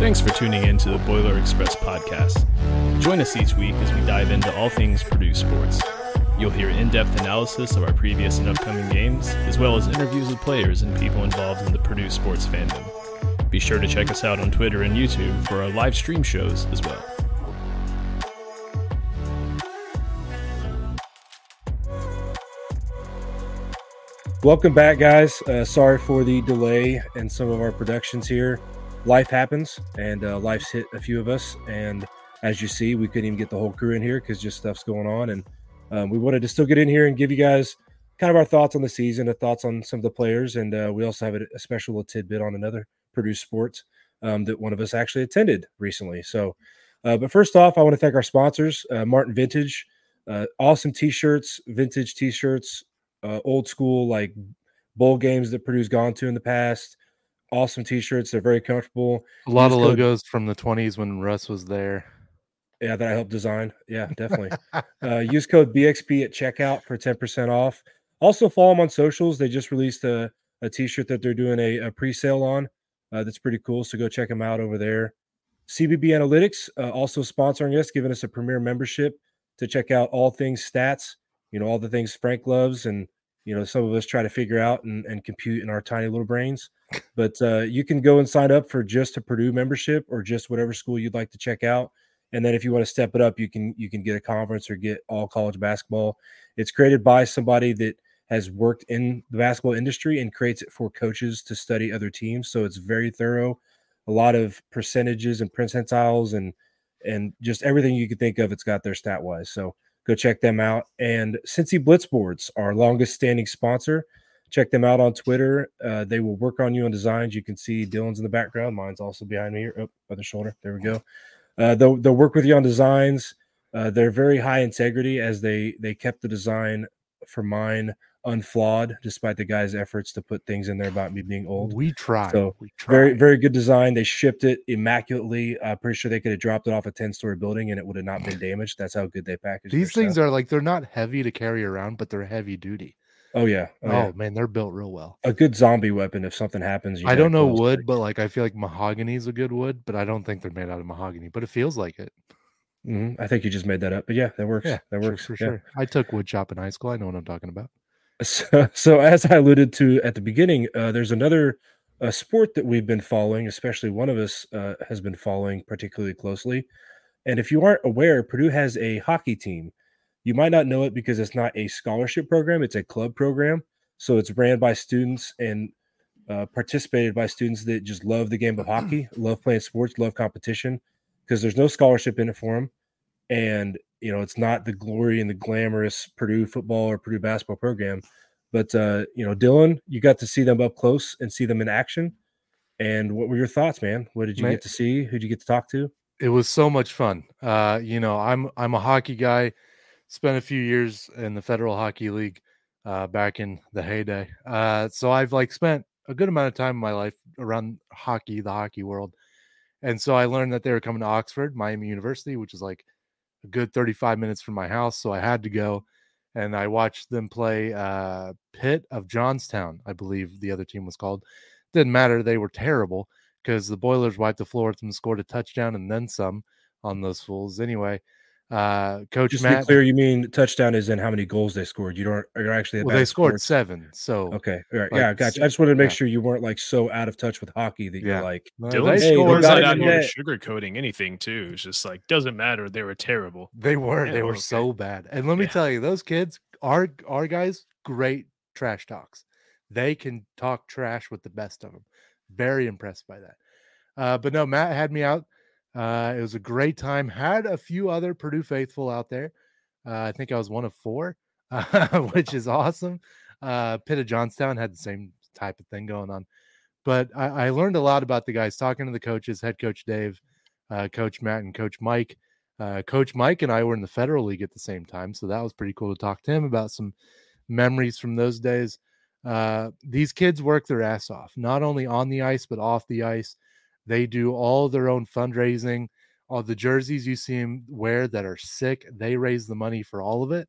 Thanks for tuning in to the Boiler Express podcast. Join us each week as we dive into all things Purdue sports. You'll hear in depth analysis of our previous and upcoming games, as well as interviews with players and people involved in the Purdue sports fandom. Be sure to check us out on Twitter and YouTube for our live stream shows as well. Welcome back, guys. Uh, sorry for the delay in some of our productions here. Life happens, and uh, life's hit a few of us. And as you see, we couldn't even get the whole crew in here because just stuff's going on. And um, we wanted to still get in here and give you guys kind of our thoughts on the season, the thoughts on some of the players, and uh, we also have a, a, special little tidbit on another Purdue sports um, that one of us actually attended recently. So, uh, but first off, I want to thank our sponsors, uh, Martin Vintage, uh, awesome T-shirts, vintage T-shirts, uh, old school like bowl games that Purdue's gone to in the past. Awesome T-shirts. They're very comfortable. A lot Use of code- logos from the 20s when Russ was there. Yeah, that I helped design. Yeah, definitely. uh, use code BXP at checkout for 10% off. Also, follow them on socials. They just released a, a t shirt that they're doing a, a pre sale on. Uh, that's pretty cool. So go check them out over there. CBB Analytics uh, also sponsoring us, giving us a premier membership to check out all things stats, you know, all the things Frank loves and, you know, some of us try to figure out and, and compute in our tiny little brains. But uh, you can go and sign up for just a Purdue membership or just whatever school you'd like to check out and then if you want to step it up you can you can get a conference or get all college basketball. It's created by somebody that has worked in the basketball industry and creates it for coaches to study other teams so it's very thorough. A lot of percentages and percentiles and and just everything you could think of it's got their stat wise so go check them out and cincy blitz boards our longest standing sponsor check them out on twitter uh, they will work on you on designs you can see dylan's in the background mine's also behind me here oh, other shoulder there we go uh, they'll they'll work with you on designs. Uh, they're very high integrity as they they kept the design for mine unflawed despite the guy's efforts to put things in there about me being old. We tried. So we tried. very very good design. They shipped it immaculately. I'm pretty sure they could have dropped it off a 10 story building and it would have not been damaged. That's how good they packaged. These things stuff. are like they're not heavy to carry around, but they're heavy duty. Oh yeah. Oh, oh yeah. man, they're built real well. A good zombie weapon if something happens. I don't know wood, but like I feel like mahogany is a good wood, but I don't think they're made out of mahogany. But it feels like it. Mm-hmm. I think you just made that up, but yeah, that works. Yeah, that works for, for yeah. sure. I took wood shop in high school. I know what I'm talking about. So, so as I alluded to at the beginning, uh, there's another uh, sport that we've been following, especially one of us uh, has been following particularly closely. And if you aren't aware, Purdue has a hockey team you might not know it because it's not a scholarship program, it's a club program. So it's ran by students and uh, participated by students that just love the game of hockey, love playing sports, love competition because there's no scholarship in it for them. And, you know, it's not the glory and the glamorous Purdue football or Purdue basketball program. But, uh, you know, Dylan, you got to see them up close and see them in action. And what were your thoughts, man? What did you man, get to see? Who'd you get to talk to? It was so much fun. Uh, you know, I'm I'm a hockey guy spent a few years in the Federal Hockey League uh, back in the heyday. Uh, so I've like spent a good amount of time in my life around hockey, the hockey world. And so I learned that they were coming to Oxford, Miami University, which is like a good 35 minutes from my house. So I had to go and I watched them play uh, Pitt of Johnstown, I believe the other team was called. Didn't matter. They were terrible because the Boilers wiped the floor with them, scored a touchdown and then some on those fools. Anyway, uh, Coach Just Matt, to be clear, you mean touchdown is in how many goals they scored? You don't you're actually well, they scored seven. So okay, all right, like, yeah, gotcha. I just wanted to make yeah. sure you weren't like so out of touch with hockey that yeah. you're like Dylan hey, scores not out here sugarcoating anything too. It's just like doesn't matter. They were terrible. They were. Yeah, they were okay. so bad. And let me yeah. tell you, those kids, our our guys, great trash talks. They can talk trash with the best of them. Very impressed by that. Uh, but no, Matt had me out uh, it was a great time. Had a few other Purdue faithful out there. Uh, I think I was one of four, uh, which is awesome. Uh, Pitt of Johnstown had the same type of thing going on. But I, I learned a lot about the guys talking to the coaches, head coach Dave, uh, coach Matt, and coach Mike. Uh, coach Mike and I were in the Federal League at the same time. So that was pretty cool to talk to him about some memories from those days. Uh, these kids work their ass off, not only on the ice, but off the ice. They do all their own fundraising. All the jerseys you see them wear that are sick, they raise the money for all of it.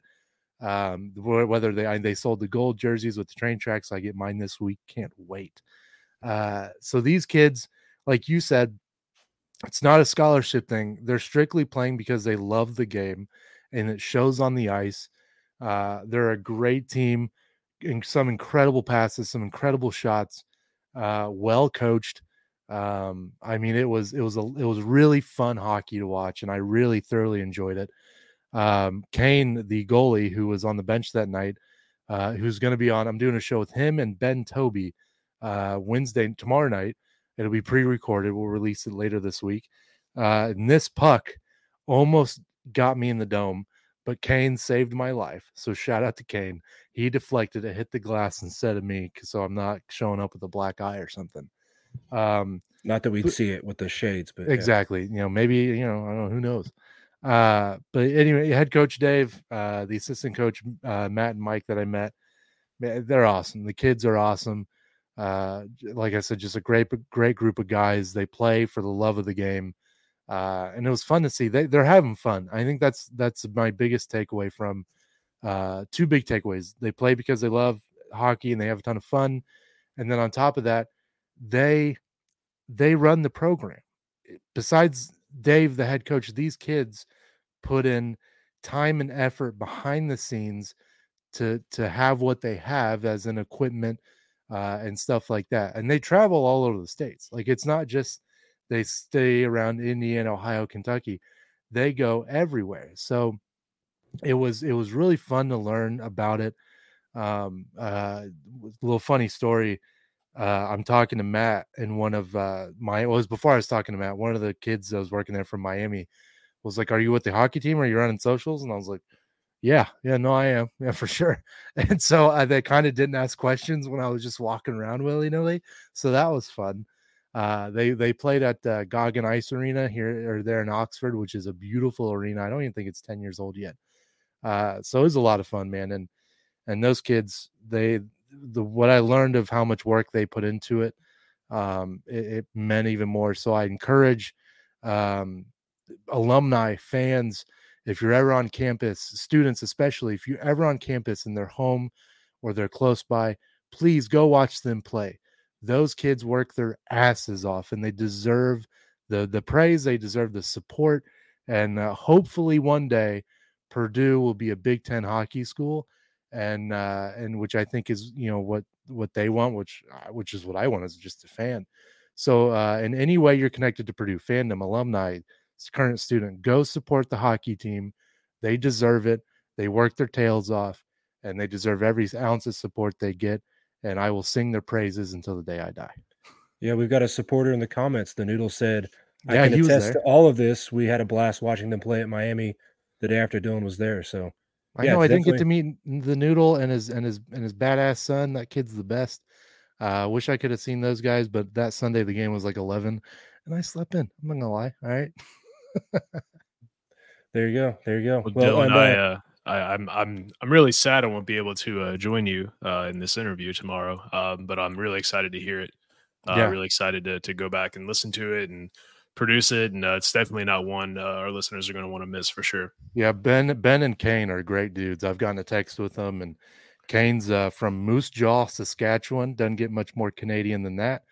Um, whether they they sold the gold jerseys with the train tracks, I get mine this week. Can't wait. Uh, so these kids, like you said, it's not a scholarship thing. They're strictly playing because they love the game and it shows on the ice. Uh, they're a great team, some incredible passes, some incredible shots, uh, well coached. Um, I mean, it was it was a it was really fun hockey to watch, and I really thoroughly enjoyed it. Um, Kane, the goalie who was on the bench that night, uh, who's going to be on. I'm doing a show with him and Ben Toby uh, Wednesday tomorrow night. It'll be pre-recorded. We'll release it later this week. Uh, and this puck almost got me in the dome, but Kane saved my life. So shout out to Kane. He deflected it, hit the glass instead of me, so I'm not showing up with a black eye or something. Um, not that we'd but, see it with the shades, but exactly. Yeah. You know, maybe you know, I don't know. Who knows? Uh, but anyway, head coach Dave, uh, the assistant coach uh, Matt and Mike that I met, they're awesome. The kids are awesome. Uh, like I said, just a great, great group of guys. They play for the love of the game, uh, and it was fun to see. They, they're having fun. I think that's that's my biggest takeaway from uh, two big takeaways. They play because they love hockey and they have a ton of fun, and then on top of that, they they run the program. Besides Dave, the head coach, these kids put in time and effort behind the scenes to to have what they have as an equipment uh, and stuff like that. And they travel all over the states. Like it's not just they stay around Indiana, Ohio, Kentucky. They go everywhere. So it was it was really fun to learn about it. Um, uh, little funny story. Uh, I'm talking to Matt and one of uh, my well, it was before I was talking to Matt. One of the kids that was working there from Miami was like, "Are you with the hockey team? Are you running socials?" And I was like, yeah, yeah, no, I am. Yeah, for sure. And so uh, they kind of didn't ask questions when I was just walking around willy nilly. So that was fun. Uh, they they played at uh, Goggin Ice Arena here or there in Oxford, which is a beautiful arena. I don't even think it's ten years old yet. Uh, so it was a lot of fun, man. And and those kids, they the what I learned of how much work they put into it, um, it, it meant even more. So I encourage um, alumni, fans if you're ever on campus, students especially, if you're ever on campus and they're home or they're close by, please go watch them play. Those kids work their asses off and they deserve the the praise, they deserve the support and uh, hopefully one day Purdue will be a Big 10 hockey school and uh and which I think is, you know, what what they want, which uh, which is what I want as just a fan. So uh in any way you're connected to Purdue fandom, alumni, current student, go support the hockey team. They deserve it. They work their tails off and they deserve every ounce of support they get. And I will sing their praises until the day I die. Yeah, we've got a supporter in the comments. The noodle said, I yeah, can attest to all of this. We had a blast watching them play at Miami the day after Dylan was there. So I yeah, know I didn't get to meet the noodle and his and his and his badass son. That kid's the best. I uh, wish I could have seen those guys, but that Sunday the game was like 11 and I slept in. I'm not gonna lie. All right. there you go. There you go. Well, well Dylan, and, uh, I, uh, I, am I'm, I'm I'm really sad I won't be able to uh, join you uh, in this interview tomorrow. Um, but I'm really excited to hear it. Uh, yeah. Really excited to to go back and listen to it and produce it. And uh, it's definitely not one uh, our listeners are going to want to miss for sure. Yeah, Ben Ben and Kane are great dudes. I've gotten a text with them, and Kane's uh, from Moose Jaw, Saskatchewan. Doesn't get much more Canadian than that.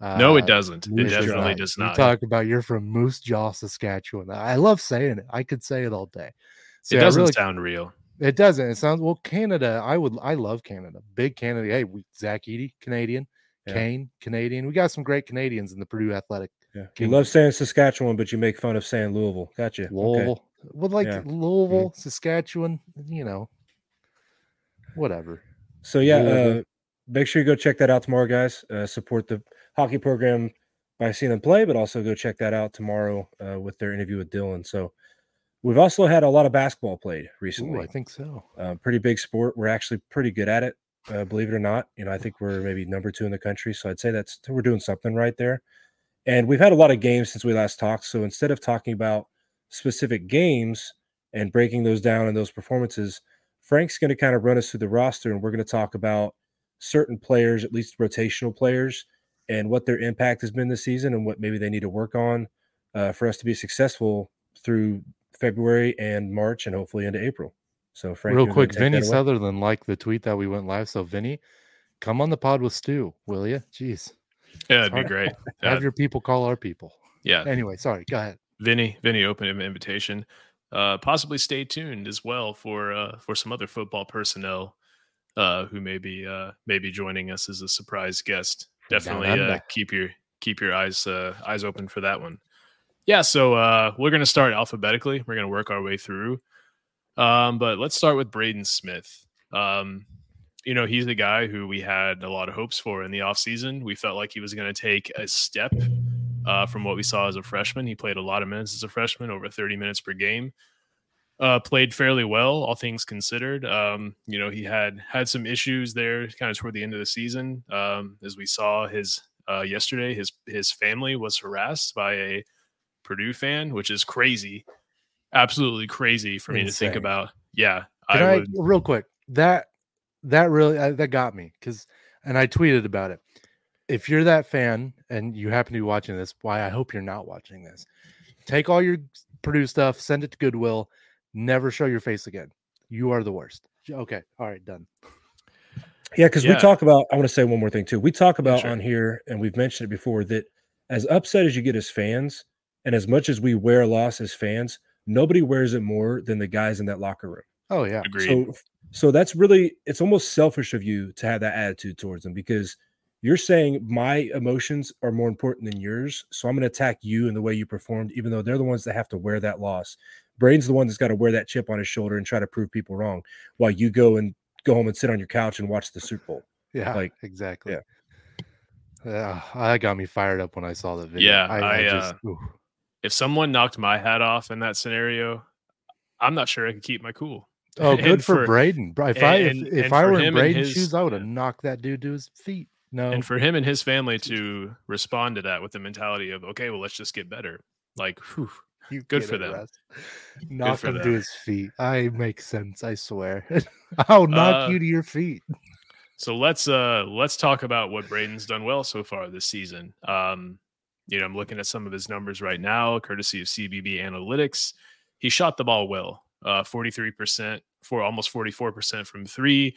Uh, no, it doesn't. It definitely Jaw. does not. You talk about you're from Moose Jaw, Saskatchewan. I love saying it. I could say it all day. So it doesn't really, sound real. It doesn't. It sounds well. Canada. I would. I love Canada. Big Canada. Hey, we Zach Edey, Canadian. Yeah. Kane, Canadian. We got some great Canadians in the Purdue Athletic. Yeah. You love saying Saskatchewan, but you make fun of saying Louisville. Gotcha. Louisville. Okay. Well, like yeah. Louisville, mm-hmm. Saskatchewan. You know, whatever. So yeah, uh, make sure you go check that out tomorrow, guys. Uh, support the hockey program by seeing them play, but also go check that out tomorrow uh, with their interview with Dylan. So we've also had a lot of basketball played recently. Ooh, I think so. Uh, pretty big sport. We're actually pretty good at it, uh, believe it or not. You know, I think we're maybe number two in the country. So I'd say that's we're doing something right there. And we've had a lot of games since we last talked. So instead of talking about specific games and breaking those down and those performances, Frank's going to kind of run us through the roster, and we're going to talk about certain players, at least rotational players, and what their impact has been this season and what maybe they need to work on uh, for us to be successful through February and March and hopefully into April. So, Frank, real quick, Vinny Sutherland liked the tweet that we went live. So, Vinny, come on the pod with Stu, will you? Jeez. Yeah, it'd be great. Have your people call our people. Yeah. Anyway, sorry. Go ahead. Vinny, Vinny opened an invitation. Uh, possibly stay tuned as well for uh, for some other football personnel uh, who may be uh, may be joining us as a surprise guest. Definitely uh, keep your keep your eyes uh, eyes open for that one. Yeah, so uh, we're gonna start alphabetically. We're gonna work our way through. Um, but let's start with Braden Smith. Um, you know, he's the guy who we had a lot of hopes for in the offseason. We felt like he was going to take a step uh, from what we saw as a freshman. He played a lot of minutes as a freshman, over 30 minutes per game. Uh, played fairly well, all things considered. Um, you know, he had had some issues there, kind of toward the end of the season. Um, as we saw his uh, yesterday, his his family was harassed by a Purdue fan, which is crazy, absolutely crazy for me Insane. to think about. Yeah, Can I, I would, real quick that that really uh, that got me because, and I tweeted about it if you're that fan and you happen to be watching this, why I hope you're not watching this. Take all your Purdue stuff, send it to Goodwill, never show your face again. You are the worst. Okay. All right, done. Yeah, because yeah. we talk about, I want to say one more thing too. We talk about sure. on here, and we've mentioned it before, that as upset as you get as fans, and as much as we wear loss as fans, nobody wears it more than the guys in that locker room. Oh, yeah. Agreed. So, so that's really, it's almost selfish of you to have that attitude towards them because you're saying my emotions are more important than yours. So I'm going to attack you and the way you performed, even though they're the ones that have to wear that loss. Braden's the one that's got to wear that chip on his shoulder and try to prove people wrong while you go and go home and sit on your couch and watch the Super Bowl. Yeah, like exactly. Yeah. Yeah, that got me fired up when I saw the video. Yeah, I, I, I just, uh, if someone knocked my hat off in that scenario, I'm not sure I could keep my cool. Oh, good for, for, Braden. If I if, if I were in Braden's his, shoes, I would have knocked that dude to his feet. No. And for him and his family to respond to that with the mentality of, okay, well, let's just get better. Like, whew, you good for them. Knock him them. to his feet. I make sense. I swear. I'll knock uh, you to your feet. So let's uh let's talk about what Braden's done well so far this season. Um, you know, I'm looking at some of his numbers right now, courtesy of CBB Analytics. He shot the ball well, uh, 43% for almost 44% from three,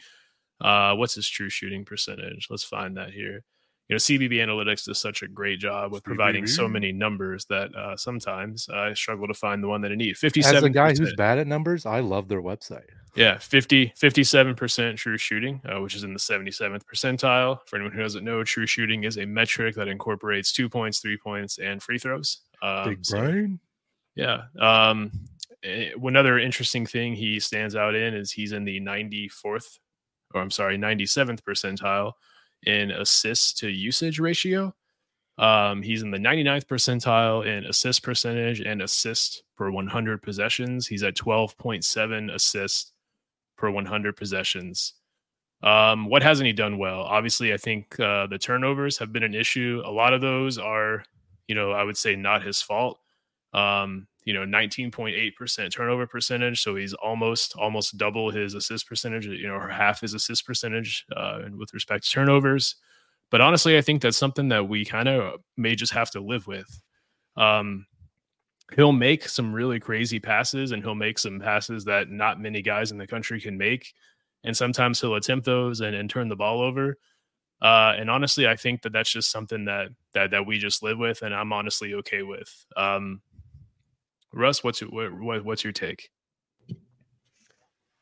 uh, what's his true shooting percentage? Let's find that here. You know, CBB Analytics does such a great job with providing so many numbers that uh, sometimes I struggle to find the one that I need. 57 As a guy who's bad at numbers, I love their website. Yeah, 50, 57% true shooting, uh, which is in the 77th percentile. For anyone who doesn't know, true shooting is a metric that incorporates two points, three points, and free throws. Um, Big brain. So, yeah. Um, another interesting thing he stands out in is he's in the 94th or I'm sorry, 97th percentile in assists to usage ratio. Um, he's in the 99th percentile in assist percentage and assist per 100 possessions. He's at 12.7 assists per 100 possessions. Um, what hasn't he done well? Obviously, I think uh, the turnovers have been an issue. A lot of those are, you know, I would say not his fault. Um, you know 19.8% turnover percentage. So he's almost almost double his assist percentage you know or half his assist percentage uh, with respect to turnovers. But honestly i think that's something that we kind of may just have to live with. Um, he'll make some really crazy passes and he'll make some passes that not many guys in the country can make. And sometimes he'll attempt those and, and turn the ball over. Uh, and honestly i think that that's just something that that that we just live with and i'm honestly okay with. Um, Russ, what's your what, what's your take?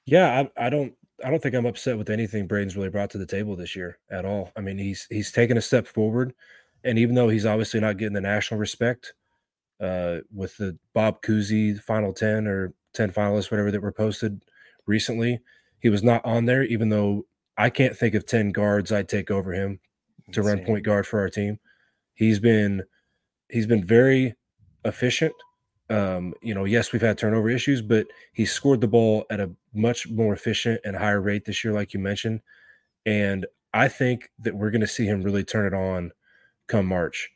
Yeah, I, I don't I don't think I'm upset with anything Braden's really brought to the table this year at all. I mean, he's he's taken a step forward, and even though he's obviously not getting the national respect uh, with the Bob Cousy Final Ten or Ten finalists, whatever that were posted recently, he was not on there. Even though I can't think of ten guards I'd take over him to Insane. run point guard for our team. He's been he's been very efficient um, you know, yes, we've had turnover issues, but he scored the ball at a much more efficient and higher rate this year, like you mentioned. And I think that we're going to see him really turn it on come March.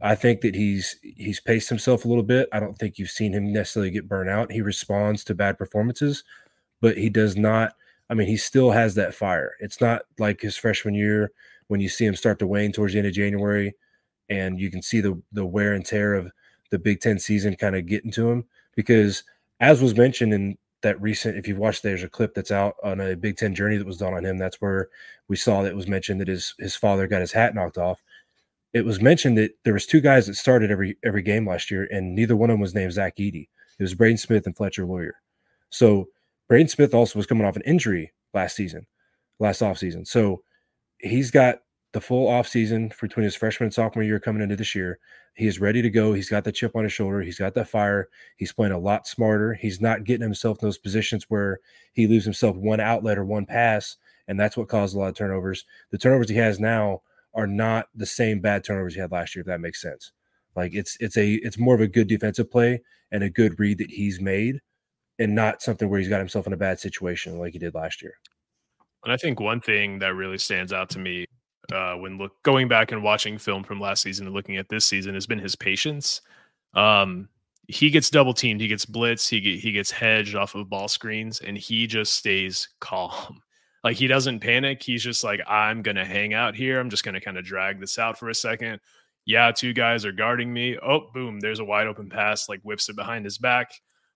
I think that he's he's paced himself a little bit. I don't think you've seen him necessarily get burnt out. He responds to bad performances, but he does not. I mean, he still has that fire. It's not like his freshman year when you see him start to wane towards the end of January, and you can see the the wear and tear of the Big Ten season kind of getting to him because, as was mentioned in that recent, if you've watched, there's a clip that's out on a Big Ten journey that was done on him. That's where we saw that was mentioned that his his father got his hat knocked off. it was mentioned that there was two guys that started every every game last year, and neither one of them was named Zach Edey. It was Braden Smith and Fletcher Loyer. So Braden Smith also was coming off an injury last season, last offseason. So he's got the full offseason between his freshman and sophomore year coming into this year. He is ready to go. He's got the chip on his shoulder. He's got that fire. He's playing a lot smarter. He's not getting himself in those positions where he leaves himself one outlet or one pass, and that's what caused a lot of turnovers. The turnovers he has now are not the same bad turnovers he had last year, if that makes sense. Like it's it's a it's more of a good defensive play and a good read that he's made, and not something where he's got himself in a bad situation like he did last year. And I think one thing that really stands out to me uh, when look going back and watching film from last season and looking at this season has been his patience. Um, he gets double teamed, he gets blitz, he get, he gets hedged off of ball screens, and he just stays calm. Like he doesn't panic. He's just like, I'm gonna hang out here. I'm just gonna kind of drag this out for a second. Yeah, two guys are guarding me. Oh, boom! There's a wide open pass. Like whips it behind his back,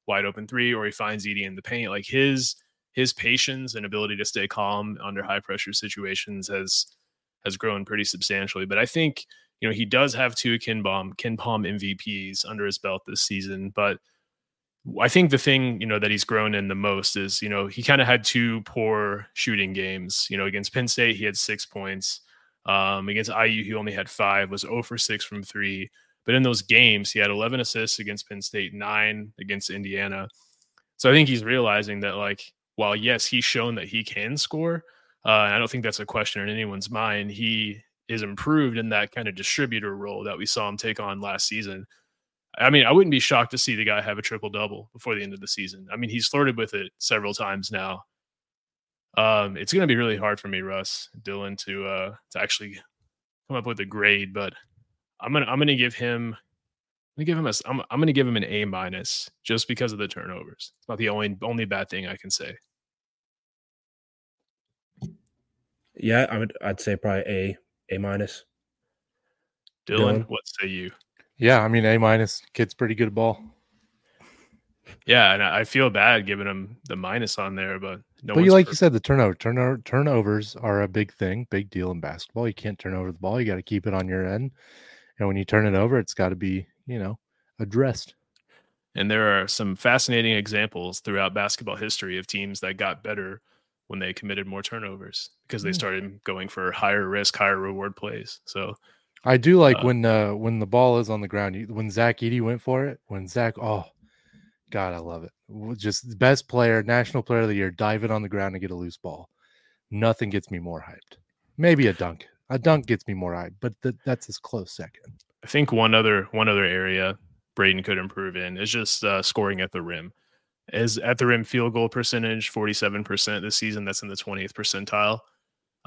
wide open three, or he finds Edey in the paint. Like his his patience and ability to stay calm under high pressure situations has has grown pretty substantially. But I think you know he does have two KenPom KenPom MVPs under his belt this season. But I think the thing you know that he's grown in the most is you know he kind of had two poor shooting games. You know against Penn State he had six points. Um, against IU he only had five. Was 0 for six from three. But in those games he had 11 assists against Penn State, nine against Indiana. So I think he's realizing that like while yes he's shown that he can score uh, I don't think that's a question in anyone's mind. He is improved in that kind of distributor role that we saw him take on last season. I mean, I wouldn't be shocked to see the guy have a triple double before the end of the season. I mean, he's flirted with it several times now. Um, it's going to be really hard for me, Russ, Dylan, to uh, to actually come up with a grade, but I'm gonna I'm gonna give him I'm gonna give him a I'm, I'm gonna give him an A minus just because of the turnovers. It's not the only only bad thing I can say. Yeah, I would. I'd say probably A, A minus. Dylan, Dylan, what say you? Yeah, I mean A minus. Kid's pretty good ball. Yeah, and I feel bad giving him the minus on there, but no. But you like you said, the turnover turnover turnovers are a big thing, big deal in basketball. You can't turn over the ball. You got to keep it on your end, and when you turn it over, it's got to be you know addressed. And there are some fascinating examples throughout basketball history of teams that got better when they committed more turnovers because they hmm. started going for higher risk, higher reward plays. So I do like uh, when uh when the ball is on the ground. When Zach Edey went for it, when Zach, oh God, I love it. Just the best player, national player of the year, dive it on the ground and get a loose ball. Nothing gets me more hyped. Maybe a dunk. A dunk gets me more hyped, but th- that's his close second. I think one other one other area Braden could improve in is just uh, scoring at the rim is at the rim field goal percentage 47% this season. That's in the 20th percentile.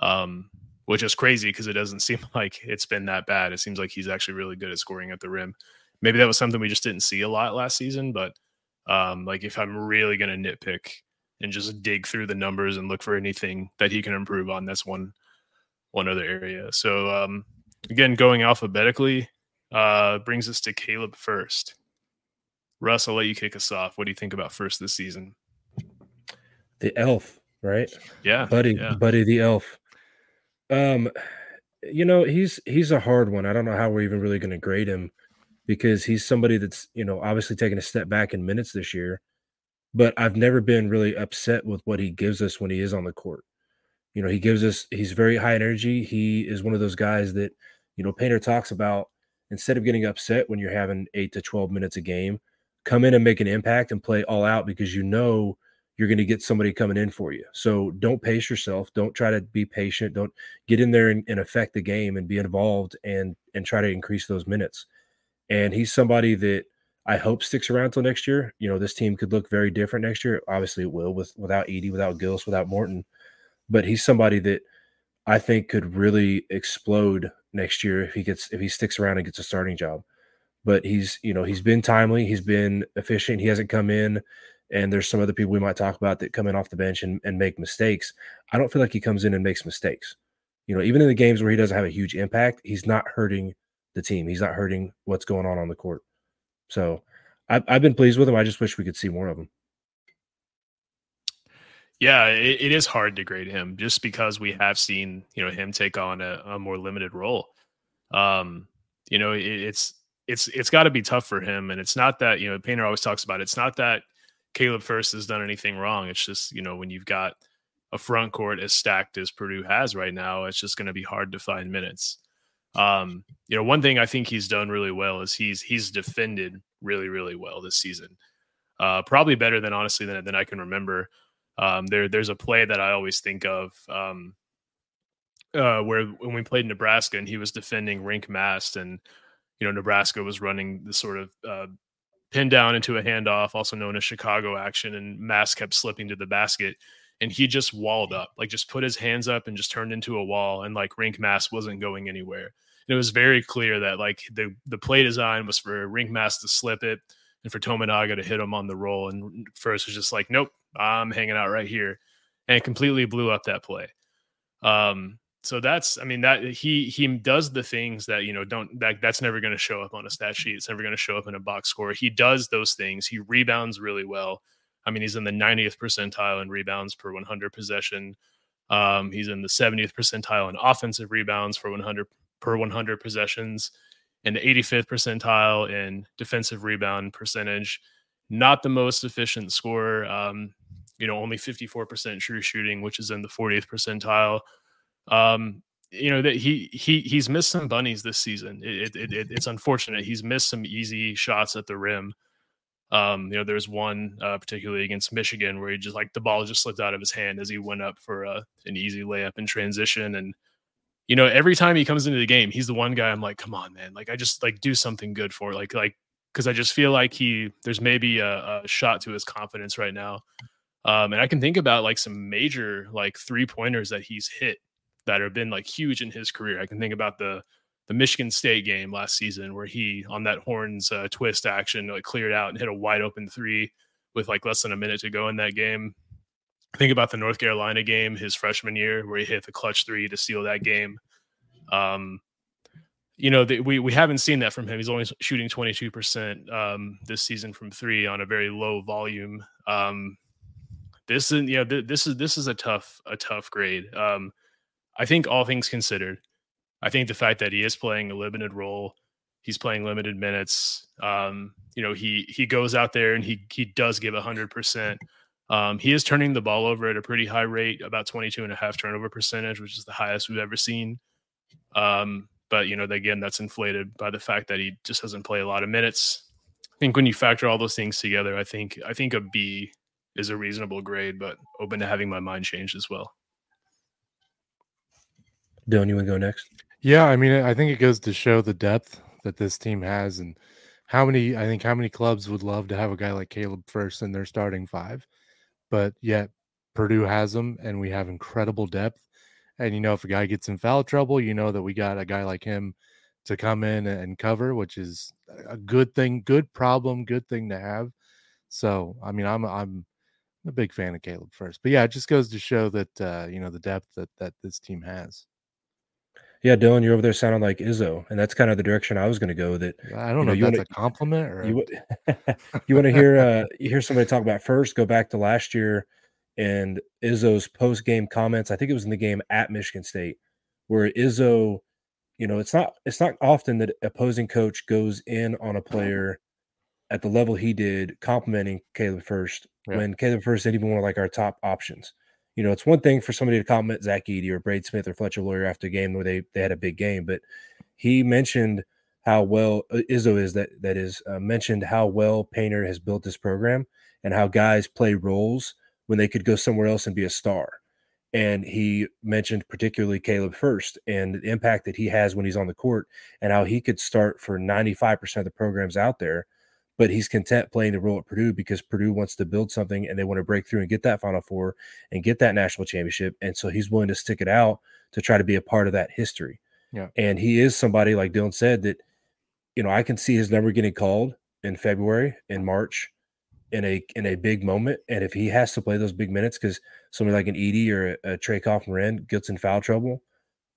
Um, which is crazy because it doesn't seem like it's been that bad. It seems like he's actually really good at scoring at the rim. Maybe that was something we just didn't see a lot last season but um, like if i'm really going to nitpick and just dig through the numbers and look for anything that he can improve on that's one one other area. So um, again going alphabetically uh, brings us to Caleb Furst Russ, I'll let you kick us off. What do you think about Furst this season? The elf, right? Yeah. Buddy, yeah. Buddy the elf. Um, you know, he's he's a hard one. I don't know how we're even really gonna grade him because he's somebody that's, you know, obviously taking a step back in minutes this year. But I've never been really upset with what he gives us when he is on the court. You know, he gives us he's very high energy. He is one of those guys that, you know, Painter talks about instead of getting upset when you're having eight to 12 minutes a game, come in and make an impact and play all out because you know you're going to get somebody coming in for you. So don't pace yourself. Don't try to be patient. Don't get in there and, and, affect the game and be involved and and try to increase those minutes. And he's somebody that I hope sticks around till next year. You know, this team could look very different next year. Obviously, it will with without Edey, without Gillis, without Morton. But he's somebody that I think could really explode next year if he gets if he sticks around and gets a starting job but he's you know he's been timely he's been efficient he hasn't come in and there's some other people we might talk about that come in off the bench and, and make mistakes. I don't feel like he comes in and makes mistakes. You know even in the games where he doesn't have a huge impact he's not hurting the team he's not hurting what's going on on the court. So i've, I've been pleased with him i just wish we could see more of him. Yeah it, it is hard to grade him just because we have seen you know him take on a, a more limited role. Um you know, it, it's it's it's got to be tough for him. And it's not that you know Painter always talks about. It. It's not that Caleb Furst has done anything wrong. It's just you know when you've got a front court as stacked as Purdue has right now, it's just going to be hard to find minutes. Um, you know, one thing I think he's done really well is he's he's defended really really well this season. Uh, probably better than honestly than than I can remember. Um, there there's a play that I always think of um, uh, where when we played Nebraska and he was defending Rienk Mast and you know Nebraska was running the sort of uh, pin down into a handoff, also known as Chicago action, and Mast kept slipping to the basket and he just walled up, like just put his hands up and just turned into a wall, and like Rienk Mast wasn't going anywhere. And it was very clear that like the the play design was for Rienk Mast to slip it and for Tominaga to hit him on the roll. And Furst was just like, nope, I'm hanging out right here, and completely blew up that play. Um, so that's I mean that he he does the things that you know don't that that's never going to show up on a stat sheet. It's never going to show up in a box score. He does those things. He rebounds really well. I mean, he's in the 90th percentile in rebounds per 100 possession. Um, he's in the 70th percentile in offensive rebounds for 100 per 100 possessions, and the 85th percentile in defensive rebound percentage. Not the most efficient scorer. Um, you know, only 54% true shooting, which is in the 40th percentile. Um, you know that he he he's missed some bunnies this season. It, it, it, it's unfortunate. He's missed some easy shots at the rim. Um, you know, there's one uh, particularly against Michigan where he just like the ball just slipped out of his hand as he went up for uh, an easy layup in transition. And you know, every time he comes into the game, he's the one guy I'm like, come on, man, like I just like do something good for like like because I just feel like he there's maybe a, a shot to his confidence right now. Um, and I can think about like some major like three pointers that he's hit that have been like huge in his career. I can think about the the Michigan State game last season where he on that horns uh, twist action like cleared out and hit a wide open three with like less than a minute to go in that game. Think about the North Carolina game his freshman year where he hit the clutch three to seal that game. Um, you know, the, we we haven't seen that from him. He's only shooting 22% um, this season from three on a very low volume. Um, this is you know th- this is this is a tough a tough grade. Um, I think all things considered, I think the fact that he is playing a limited role, he's playing limited minutes. Um, you know, he he goes out there and he he does give hundred percent. Um, he is turning the ball over at a pretty high rate, about 22 and a half turnover percentage, which is the highest we've ever seen. Um, but you know, again, that's inflated by the fact that he just doesn't play a lot of minutes. I think when you factor all those things together, I think I think a B is a reasonable grade, but open to having my mind changed as well. Dylan, you want to go next? Yeah, I mean, I think it goes to show the depth that this team has, and how many. I think how many clubs would love to have a guy like Caleb Furst in their starting five, but yet Purdue has them, and we have incredible depth. And you know, if a guy gets in foul trouble, you know that we got a guy like him to come in and cover, which is a good thing, good problem, good thing to have. So, I mean, I'm I'm a big fan of Caleb Furst, but yeah, it just goes to show that uh, you know the depth that that this team has. Yeah, Dylan, you're over there sounding like Izzo, and that's kind of the direction I was going to go. That I don't know, know if that's wanna, a compliment or you, you want to hear uh, you hear somebody talk about Furst. Go back to last year and Izzo's post game comments. I think it was in the game at Michigan State where Izzo, you know, it's not it's not often that opposing coach goes in on a player at the level he did, complimenting Caleb Furst yeah. when Caleb Furst didn't even one of like our top options you know, it's one thing for somebody to comment Zach Edey or Braden Smith or Fletcher Loyer after a game where they they had a big game, but he mentioned how well uh, Izzo is that that is uh, mentioned how well Painter has built this program and how guys play roles when they could go somewhere else and be a star. And he mentioned particularly Caleb Furst and the impact that he has when he's on the court and how he could start for 95% of the programs out there but he's content playing the role at Purdue because Purdue wants to build something and they want to break through and get that Final Four and get that national championship. And so he's willing to stick it out to try to be a part of that history. Yeah. And he is somebody, like Dylan said, that, you know, I can see his number getting called in February, in March, in a in a big moment. And if he has to play those big minutes because somebody like an Edey or a, a Trey Kaufman gets in foul trouble,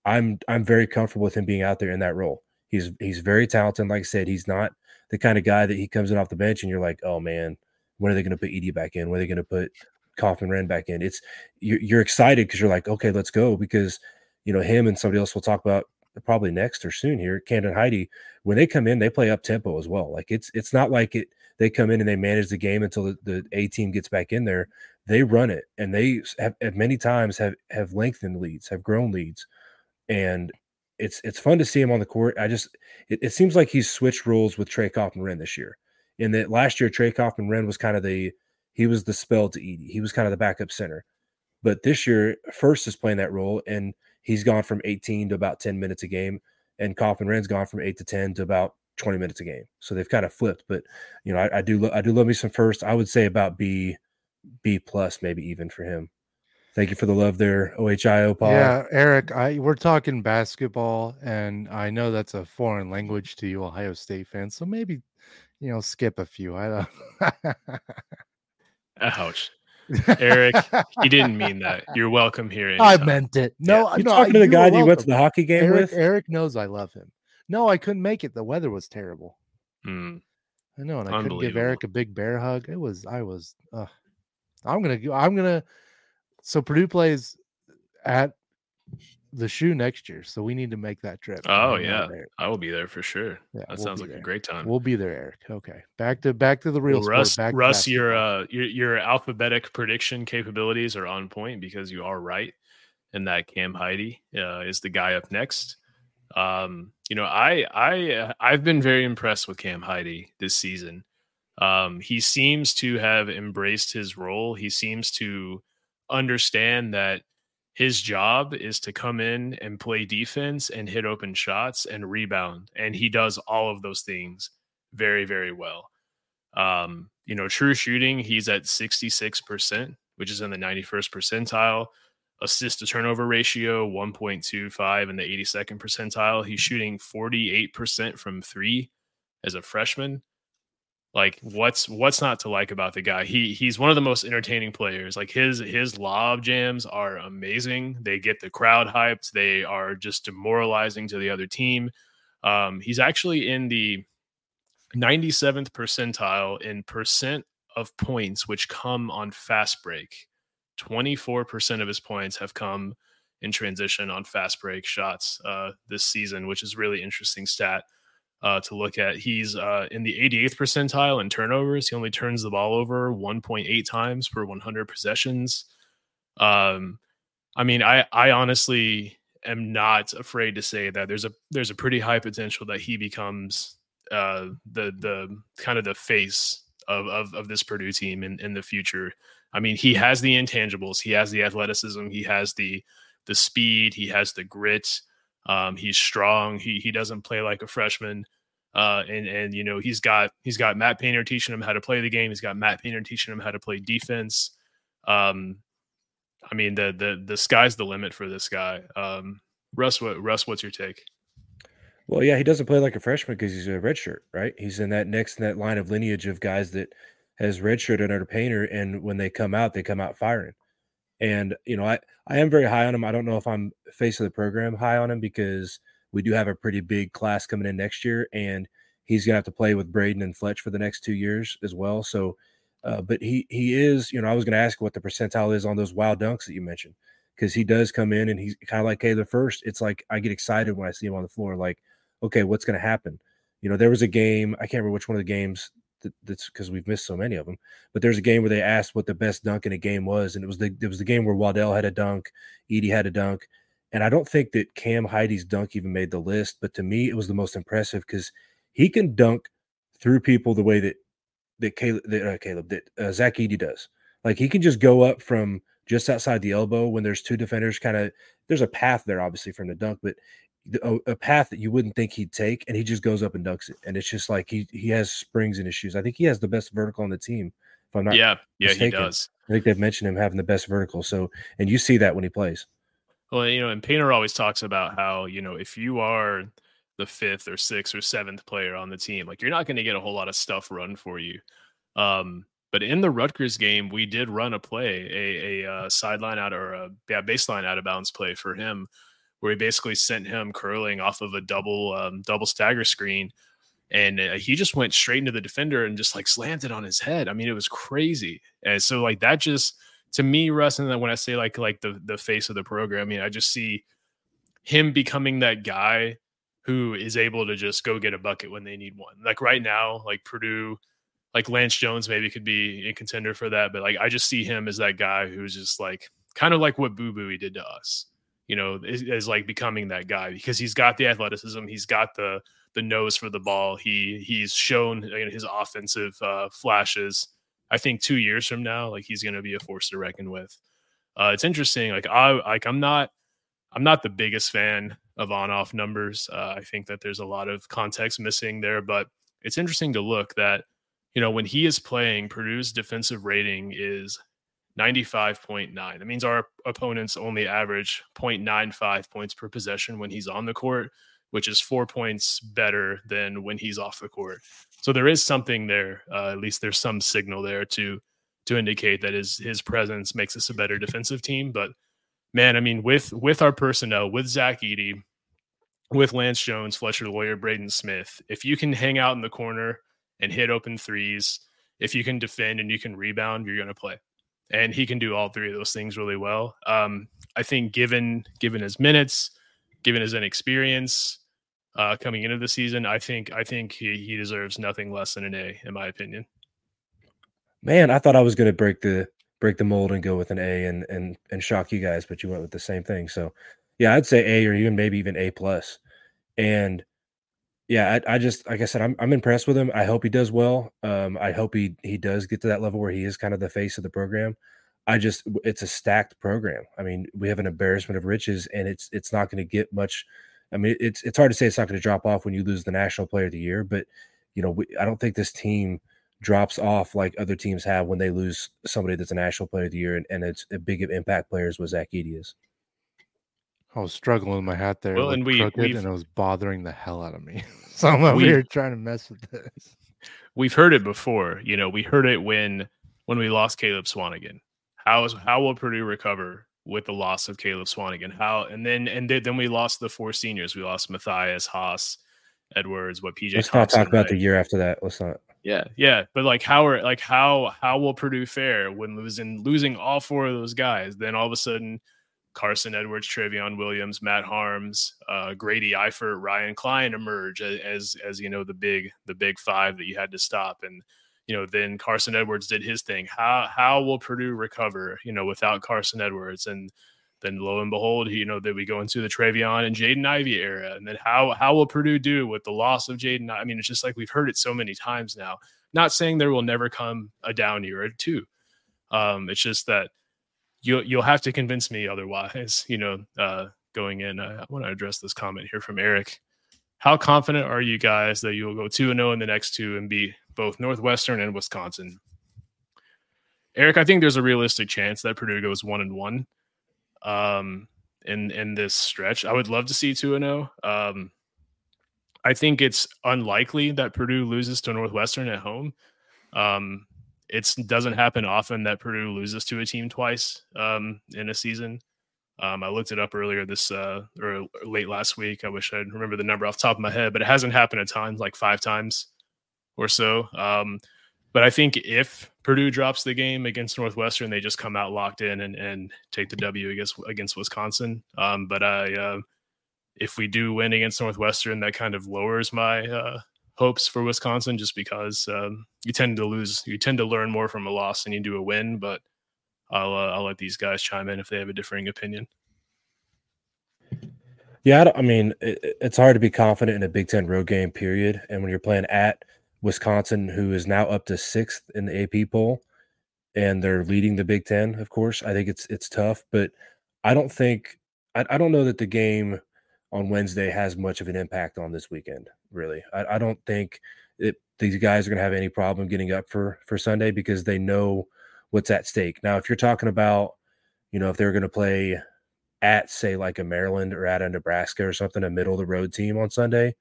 I'm I'm very comfortable with him being out there in that role. He's he's very talented. Like I said, he's not the kind of guy that he comes in off the bench and you're like, oh man, when are they going to put Edey back in? When are they going to put Kaufman-Renn back in? It's you're, you're excited because you're like, okay, let's go because you know him and somebody else we'll talk about probably next or soon here, Camden Heide. when they come in, they play up tempo as well. Like it's it's not like it they come in and they manage the game until the, the A team gets back in there. They run it and they have, have many times have have lengthened leads, have grown leads, and it's it's fun to see him on the court. I just it, it seems like he's switched roles with Trey Kaufman-Renn this year. In that last year, Trey Kaufman-Renn was kind of the he was the spell to Edey. He was kind of the backup center. But this year, Furst is playing that role, and he's gone from 18 to about 10 minutes a game, and Kaufman-Renn's gone from eight to 10 to about 20 minutes a game. So they've kind of flipped. But you know, I, I do I do love me some Furst. I would say about B, B plus, maybe even for him. Thank you for the love there, OHIO Paul. Yeah, Eric, I we're talking basketball, and I know that's a foreign language to you Ohio State fans. So maybe you know skip a few. I don't. Ouch. Eric, he didn't mean that. You're welcome here. Anytime. I meant it. No, yeah. no, talking to the guy that you went to the hockey game Eric, with. Eric knows I love him. No, I couldn't make it. The weather was terrible. Mm. I know, and I couldn't give Eric a big bear hug. It was, I was, uh, I'm gonna, I'm gonna. So Purdue plays at the shoe next year, so we need to make that trip. Oh yeah, I will be there for sure. Yeah, that we'll sounds like there. a great time. We'll be there, Eric. Okay, back to back to the real well, Russ. Sport, Russ, your uh, your your alphabetic prediction capabilities are on point because you are right, and that Cam Heide uh, is the guy up next. Um, you know, I I uh, I've been very impressed with Cam Heide this season. Um, he seems to have embraced his role. He seems to understand that his job is to come in and play defense and hit open shots and rebound. And he does all of those things very, very well. Um, you know, true shooting, he's at 66%, which is in the 91st percentile. Assist to turnover ratio, 1.25 in the 82nd percentile. He's shooting 48% from three as a freshman like what's what's not to like about the guy? He he's one of the most entertaining players. Like his his lob jams are amazing. They get the crowd hyped. They are just demoralizing to the other team. Um, he's actually in the 97th percentile in percent of points which come on fast break. 24% of his points have come in transition on fast break shots uh, this season which is really interesting stat uh, to look at. He's uh, in the 88th percentile in turnovers. He only turns the ball over 1.8 times per 100 possessions. Um, I mean, I I honestly am not afraid to say that there's a there's a pretty high potential that he becomes uh, the the kind of the face of of, of this Purdue team in, in the future. I mean, he has the intangibles. He has the athleticism. He has the the speed. He has the grit. Um, he's strong. He he doesn't play like a freshman. Uh, and and you know he's got he's got Matt Painter teaching him how to play the game. He's got Matt Painter teaching him how to play defense. Um, I mean the the the sky's the limit for this guy. Um, Russ, what Russ, what's your take? Well, yeah, he doesn't play like a freshman because he's a redshirt, right? He's in that next in that line of lineage of guys that has redshirted under Painter, and when they come out, they come out firing. And you know, I I am very high on him. I don't know if I'm face of the program high on him because we do have a pretty big class coming in next year, and he's gonna have to play with Braden and Fletch for the next two years as well. So, uh, but he he is, you know, I was gonna ask what the percentile is on those wild dunks that you mentioned because he does come in and he's kind of like Caleb Furst. It's like I get excited when I see him on the floor. Like, okay, what's gonna happen? You know, there was a game I can't remember which one of the games that's because we've missed so many of them. But there's a game where they asked what the best dunk in a game was, and it was the it was the game where Waddell had a dunk, Edey had a dunk, and I don't think that Cam Heide's dunk even made the list, but to me, it was the most impressive because he can dunk through people the way that that Caleb, that, uh, Caleb that uh, Zach Edey does. Like he can just go up from just outside the elbow when there's two defenders. Kind of, there's a path there, obviously from the dunk, but a, a, path that you wouldn't think he'd take, and he just goes up and dunks it. And it's just like he he has springs in his shoes. I think he has the best vertical on the team. If I'm not, yeah, yeah, mistaken. he does. I think they've mentioned him having the best vertical. So, and you see that when he plays. Well, you know, and Painter always talks about how, you know, if you are the fifth or sixth or seventh player on the team, like you're not going to get a whole lot of stuff run for you. Um, but in the Rutgers game, we did run a play, a, a uh, sideline out or a yeah, baseline out of bounds play for him, where he basically sent him curling off of a double um, double stagger screen, and uh, he just went straight into the defender and just like slammed it on his head. I mean, it was crazy. And so like that just to me, Russ, and then when I say like like the the face of the program, I mean, I just see him becoming that guy who is able to just go get a bucket when they need one. Like right now, like Purdue, like Lance Jones maybe could be a contender for that, but like I just see him as that guy who's just like kind of like what Boo Buie did to us. You know, is, is like becoming that guy because he's got the athleticism, he's got the the nose for the ball. He he's shown his offensive uh, flashes. I think two years from now, like he's going to be a force to reckon with. Uh, it's interesting. Like I like I'm not I'm not the biggest fan of on off numbers. Uh, I think that there's a lot of context missing there, but it's interesting to look that you know when he is playing, Purdue's defensive rating is 95.9. That means our opponents only average 0.95 points per possession when he's on the court, which is four points better than when he's off the court. So there is something there. Uh, at least there's some signal there to to indicate that his his presence makes us a better defensive team. But man, I mean, with with our personnel, with Zach Edey, with Lance Jones, Fletcher Loyer, Braden Smith, if you can hang out in the corner and hit open threes, if you can defend and you can rebound, you're going to play. And he can do all three of those things really well. Um, I think given given his minutes, given his inexperience uh, coming into the season, I think I think he, he deserves nothing less than an A, in my opinion. Man, I thought I was going to break the break the mold and go with an A and and and shock you guys, but you went with the same thing. So, yeah, I'd say A or even maybe even A plus. And yeah, I, I, just like I said, I'm I'm impressed with him. I hope he does well. Um, I hope he he does get to that level where he is kind of the face of the program. I just it's a stacked program. I mean, we have an embarrassment of riches, and it's it's not going to get much. I mean, it's it's hard to say it's not going to drop off when you lose the national player of the year, but you know, we, I don't think this team drops off like other teams have when they lose somebody that's a national player of the year and, and it's a big impact players was Zach Edey. I was struggling with my hat there. Well, and we and it was bothering the hell out of me. so I'm over here trying to mess with this. We've heard it before. You know, we heard it when when we lost Caleb Swanigan. How is how will Purdue recover with the loss of Caleb Swanigan? How and then and then we lost the four seniors. We lost Mathias Haas, Edwards, what PJ. Let's Thompson, not talk about right? the year after that. Let's not. Yeah, yeah, but like how are like how how will Purdue fare when losing losing all four of those guys? Then all of a sudden, Carson Edwards, Trevion Williams, Matt Haarms, uh, Grady Eifert, Ryan Cline emerge as as you know the big the big five that you had to stop, and you know then Carson Edwards did his thing. How how will Purdue recover? You know without Carson Edwards and then lo and behold, you know, that we go into the Trevion and Jaden Ivey era. And then how how will Purdue do with the loss of Jaden? I mean, it's just like we've heard it so many times now. Not saying there will never come a down year or two. Um, it's just that you'll you'll have to convince me otherwise. You know, uh, going in, I want to address this comment here from Eric. How confident are you guys that you'll go two and zero oh in the next two and beat both Northwestern and Wisconsin? Eric, I think there's a realistic chance that Purdue goes one and one um, in in this stretch. I would love to see two and zero. Oh. Um, I think it's unlikely that Purdue loses to Northwestern at home. Um, it doesn't happen often that Purdue loses to a team twice um, in a season. Um, I looked it up earlier this uh, or late last week. I wish I'd remember the number off the top of my head, but it hasn't happened a ton, like five times or so. Um, but I think if Purdue drops the game against Northwestern, they just come out locked in and, and take the W against against Wisconsin. Um, but I, uh, if we do win against Northwestern, that kind of lowers my uh, hopes for Wisconsin, just because um, you tend to lose, you tend to learn more from a loss than you do a win. But I'll uh, I'll let these guys chime in if they have a differing opinion. Yeah, I, I mean, it, it's hard to be confident in a Big Ten road game, period. And when you're playing at Wisconsin, who is now up to sixth in the AP poll, and they're leading the Big Ten. Of course, I think it's it's tough, but I don't think I, I don't know that the game on Wednesday has much of an impact on this weekend. Really, I, I don't think it, these guys are going to have any problem getting up for for Sunday because they know what's at stake. Now, if you're talking about, you know, if they're going to play at say like a Maryland or at a Nebraska or something, a middle of the road team on Sunday,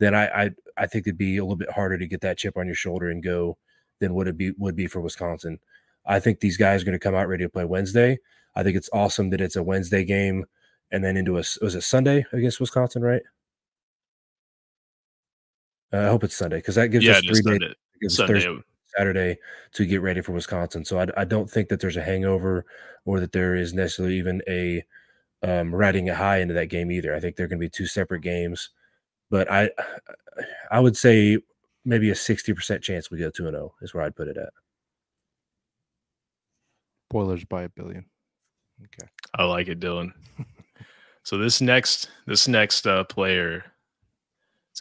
then I, I I think it'd be a little bit harder to get that chip on your shoulder and go than would it be would be for Wisconsin. I think these guys are going to come out ready to play Wednesday. I think it's awesome that it's a Wednesday game and then into a was it Sunday against Wisconsin, right? Uh, I hope it's Sunday because that gives yeah, us three days. Gives Sunday. Thursday, Saturday to get ready for Wisconsin. So I, I don't think that there's a hangover or that there is necessarily even a um, riding it high into that game either. I think they're going to be two separate games, but I I would say maybe a sixty percent chance we go two and zero is where I'd put it at. Boilers by a billion. Okay, I like it, Dylan. so this next this next uh, player, it's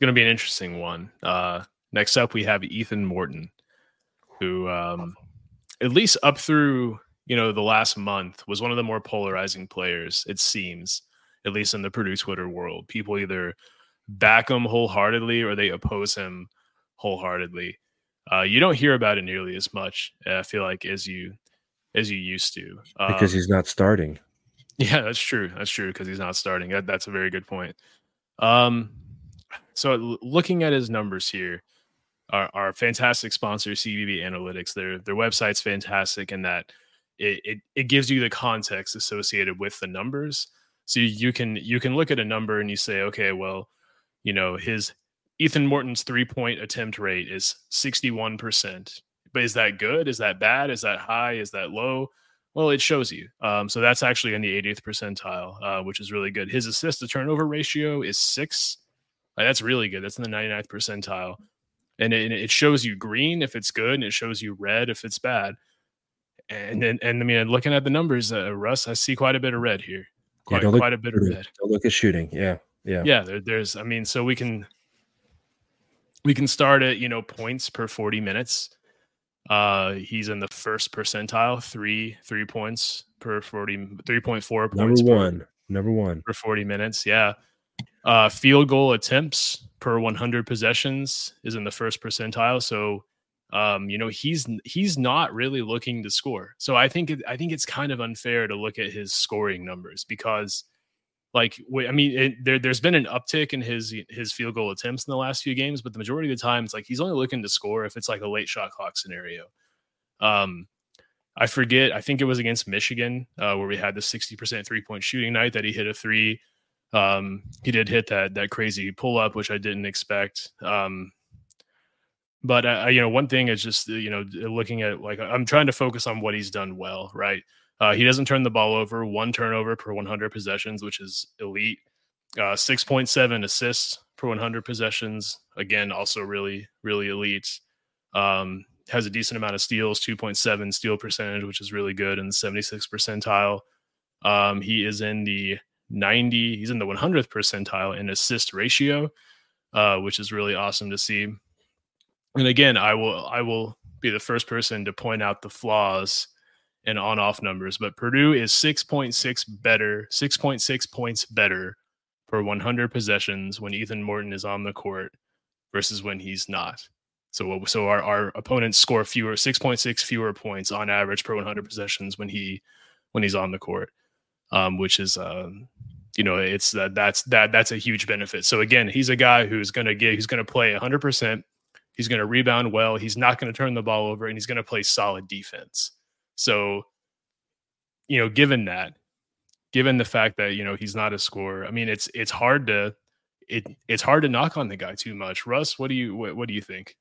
going to be an interesting one. Uh, next up, we have Ethan Morton, who um, at least up through you know the last month was one of the more polarizing players. It seems, at least in the Purdue Twitter world, people either back him wholeheartedly or they oppose him wholeheartedly. Uh, you don't hear about it nearly as much. I feel like as you as you used to um, because he's not starting. Yeah, that's true. That's true because he's not starting. That, that's a very good point. Um, so looking at his numbers here, our, our fantastic sponsor CBB Analytics, their their website's fantastic in that it, it it gives you the context associated with the numbers. So you, can you can look at a number and you say, okay, well, you know, his Ethan Morton's three point attempt rate is 61%. But is that good? Is that bad? Is that high? Is that low? Well, it shows you. Um, so that's actually in the 80th percentile, uh, which is really good. His assist to turnover ratio is six. Uh, that's really good. That's in the 99th percentile. And it, it, shows you green if it's good, and it shows you red if it's bad. And and, and I mean, looking at the numbers, uh, Russ, I see quite a bit of red here. Quite, yeah, quite a bit of red. Don't look at shooting. Yeah. Yeah. Yeah. There, there's, I mean, so we can we can start at you know points per 40 minutes uh, he's in the first percentile, three three points per 40, 3.4 points. Number one. Per, number one. For 40 minutes. Yeah. Uh, field goal attempts per 100 possessions is in the first percentile. So, um, you know, he's he's not really looking to score. So I think it, I think it's kind of unfair to look at his scoring numbers because like I mean, it, there there's been an uptick in his his field goal attempts in the last few games, but the majority of the time, it's like he's only looking to score if it's like a late shot clock scenario. Um, I forget. I think it was against Michigan uh, where we had the 60% three point shooting night that he hit a three. Um, he did hit that that crazy pull up, which I didn't expect. Um, but uh, you know, one thing is just you know looking at like I'm trying to focus on what he's done well, right? Uh, he doesn't turn the ball over, one turnover per 100 possessions, which is elite. Uh, 6.7 assists per 100 possessions. Again, also really, really elite. Um, has a decent amount of steals, 2.7 steal percentage, which is really good in the 76 percentile. Um, he is in the 90, he's in the 100th percentile in assist ratio, uh, which is really awesome to see. And again, I will, I will be the first person to point out the flaws and on off numbers, but Purdue is 6.6 better, 6.6 points better per 100 possessions when Ethan Morton is on the court versus when he's not. So, so our, our opponents score fewer, 6.6 fewer points on average per 100 possessions when he when he's on the court, um, which is, um, you know, it's that that's that that's a huge benefit. So again, he's a guy who's going to get, he's going to play 100 percent. He's going to rebound well. He's not going to turn the ball over, and he's going to play solid defense. So, you know, given that, given the fact that you know he's not a scorer, I mean, it's it's hard to it it's hard to knock on the guy too much. Russ, what do you what, what do you think?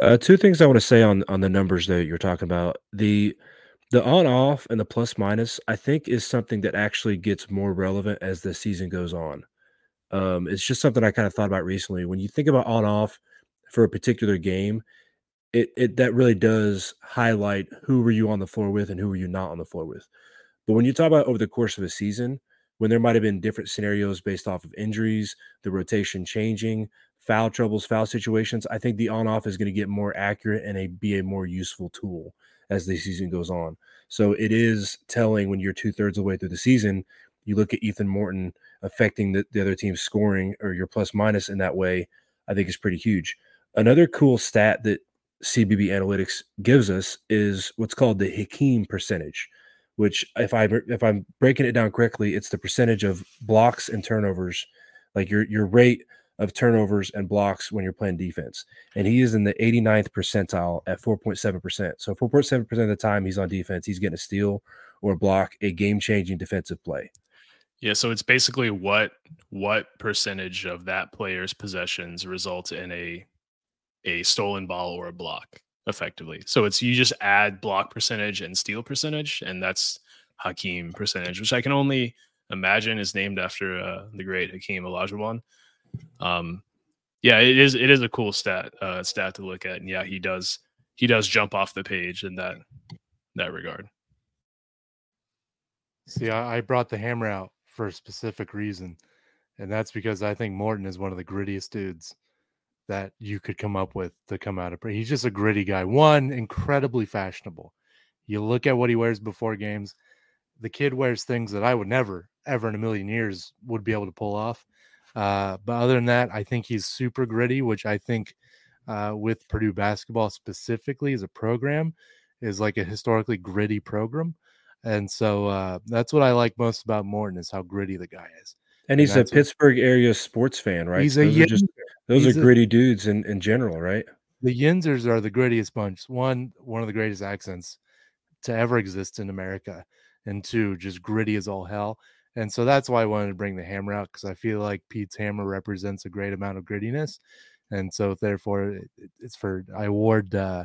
Uh, two things I want to say on on the numbers that you're talking about. The the on off and the plus minus, I think, is something that actually gets more relevant as the season goes on. Um, it's just something I kind of thought about recently. When you think about on off for a particular game, it, it that really does highlight who were you on the floor with and who were you not on the floor with. But when you talk about over the course of a season, when there might have been different scenarios based off of injuries, the rotation changing, foul troubles, foul situations, I think the on off is going to get more accurate and a be a more useful tool as the season goes on. So it is telling when you're two thirds of the way through the season, you look at Ethan Morton affecting the, the other team's scoring or your plus minus in that way, I think is pretty huge. Another cool stat that CBB Analytics gives us is what's called the Hakeem percentage, which if I if I'm breaking it down correctly, it's the percentage of blocks and turnovers, like your your rate of turnovers and blocks when you're playing defense. And he is in the 89th percentile at 4.7%. So 4.7% of the time he's on defense, he's getting a steal or block, a game-changing defensive play. Yeah, so it's basically what what percentage of that player's possessions result in a a stolen ball or a block effectively. So it's you just add block percentage and steal percentage, and that's Hakeem percentage, which I can only imagine is named after uh, the great Hakeem Olajuwon. Um, yeah, it is it is a cool stat uh, stat to look at, and yeah, he does he does jump off the page in that that regard. See, I, I brought the hammer out for a specific reason, and that's because I think Morton is one of the grittiest dudes that you could come up with to come out of. He's just a gritty guy. One, incredibly fashionable. You look at what he wears before games. The kid wears things that I would never, ever in a million years would be able to pull off. Uh, but other than that, I think he's super gritty, which I think uh, with Purdue basketball specifically as a program is like a historically gritty program. And so uh, that's what I like most about Morton is how gritty the guy is. And he's and a Pittsburgh what, area sports fan, right? He's a those are just those are gritty a, dudes in, in general, right? The Yinzers are the grittiest bunch. One, one of the greatest accents to ever exist in America, and two, just gritty as all hell. And so that's why I wanted to bring the hammer out because I feel like Pete's hammer represents a great amount of grittiness, and so therefore it, it's for I award uh,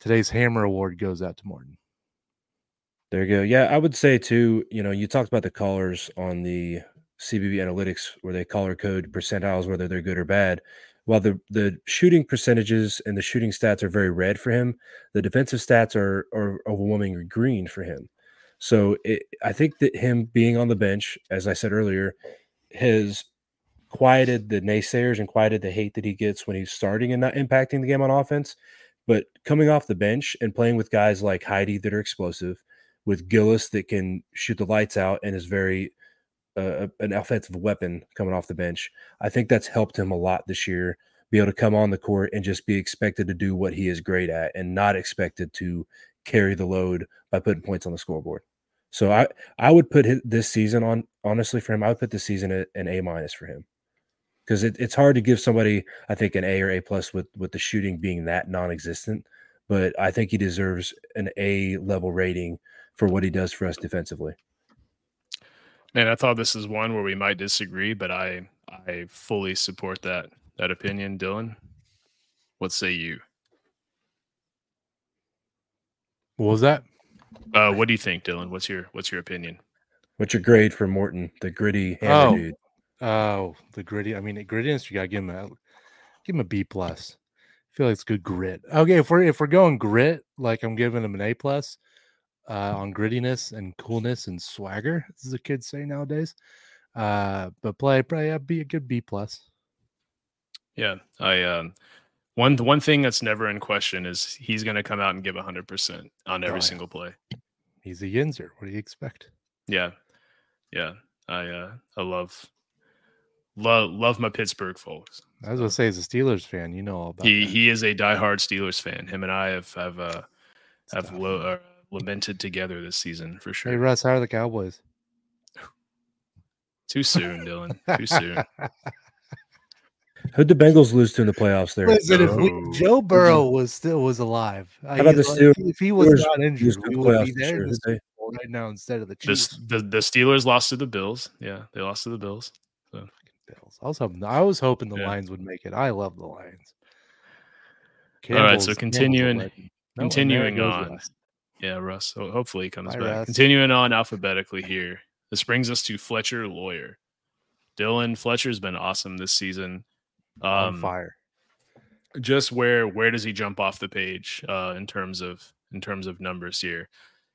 today's hammer award goes out to Morton. There you go. Yeah, I would say too. You know, you talked about the callers on the CBB analytics where they color code percentiles whether they're good or bad. While the the shooting percentages and the shooting stats are very red for him, the defensive stats are are overwhelmingly green for him. So it, I think that him being on the bench, as I said earlier, has quieted the naysayers and quieted the hate that he gets when he's starting and not impacting the game on offense. But coming off the bench and playing with guys like Heide that are explosive, with Gillis that can shoot the lights out and is very uh, an offensive weapon coming off the bench. I think that's helped him a lot this year. Be able to come on the court and just be expected to do what he is great at, and not expected to carry the load by putting points on the scoreboard. So I I would put this season on honestly for him. I would put this season at an A minus for him because it, it's hard to give somebody I think an A or A plus with with the shooting being that non-existent. But I think he deserves an A level rating for what he does for us defensively. And I thought this is one where we might disagree, but I I fully support that that opinion, Dylan. What say you? What was that? Uh, what do you think, Dylan? What's your what's your opinion? What's your grade for Morton, the gritty oh. dude? Oh, the gritty. I mean, grittiness. You gotta give him a give him a B plus. I feel like it's good grit. Okay, if we're if we're going grit, like I'm giving him an A plus uh, on grittiness and coolness and swagger, as the kids say nowadays. Uh, but play probably be a good B plus. Yeah, I um, one one thing that's never in question is he's going to come out and give hundred percent on every oh, yeah. single play. He's a Yinzer. What do you expect? Yeah, yeah. I uh, I love love love my Pittsburgh folks. I was gonna say, as a Steelers fan, you know all about. He that. he is a diehard Steelers fan. Him and I have have uh, have lo- uh, lamented together this season for sure. Hey Russ, how are the Cowboys? Too soon, Dylan. Too soon. Who'd the Bengals lose to in the playoffs there? Listen, if we, oh. Joe mm-hmm. Burrow was still was alive, how about the Steelers? If he was not injured, we would be there right now instead of the Chiefs. The, the, the Steelers lost to the Bills. Yeah, they lost to the Bills. So. Bills. I was hoping I was hoping the yeah. Lions would make it. I love the Lions. Campbell's, All right, so continuing continuing on. Yeah, Russ. So hopefully he comes Bye, back. Russ. Continuing on alphabetically here. This brings us to Fletcher Loyer. Dylan Fletcher's been awesome this season. Um, on fire. Just where where does he jump off the page uh, in terms of in terms of numbers here?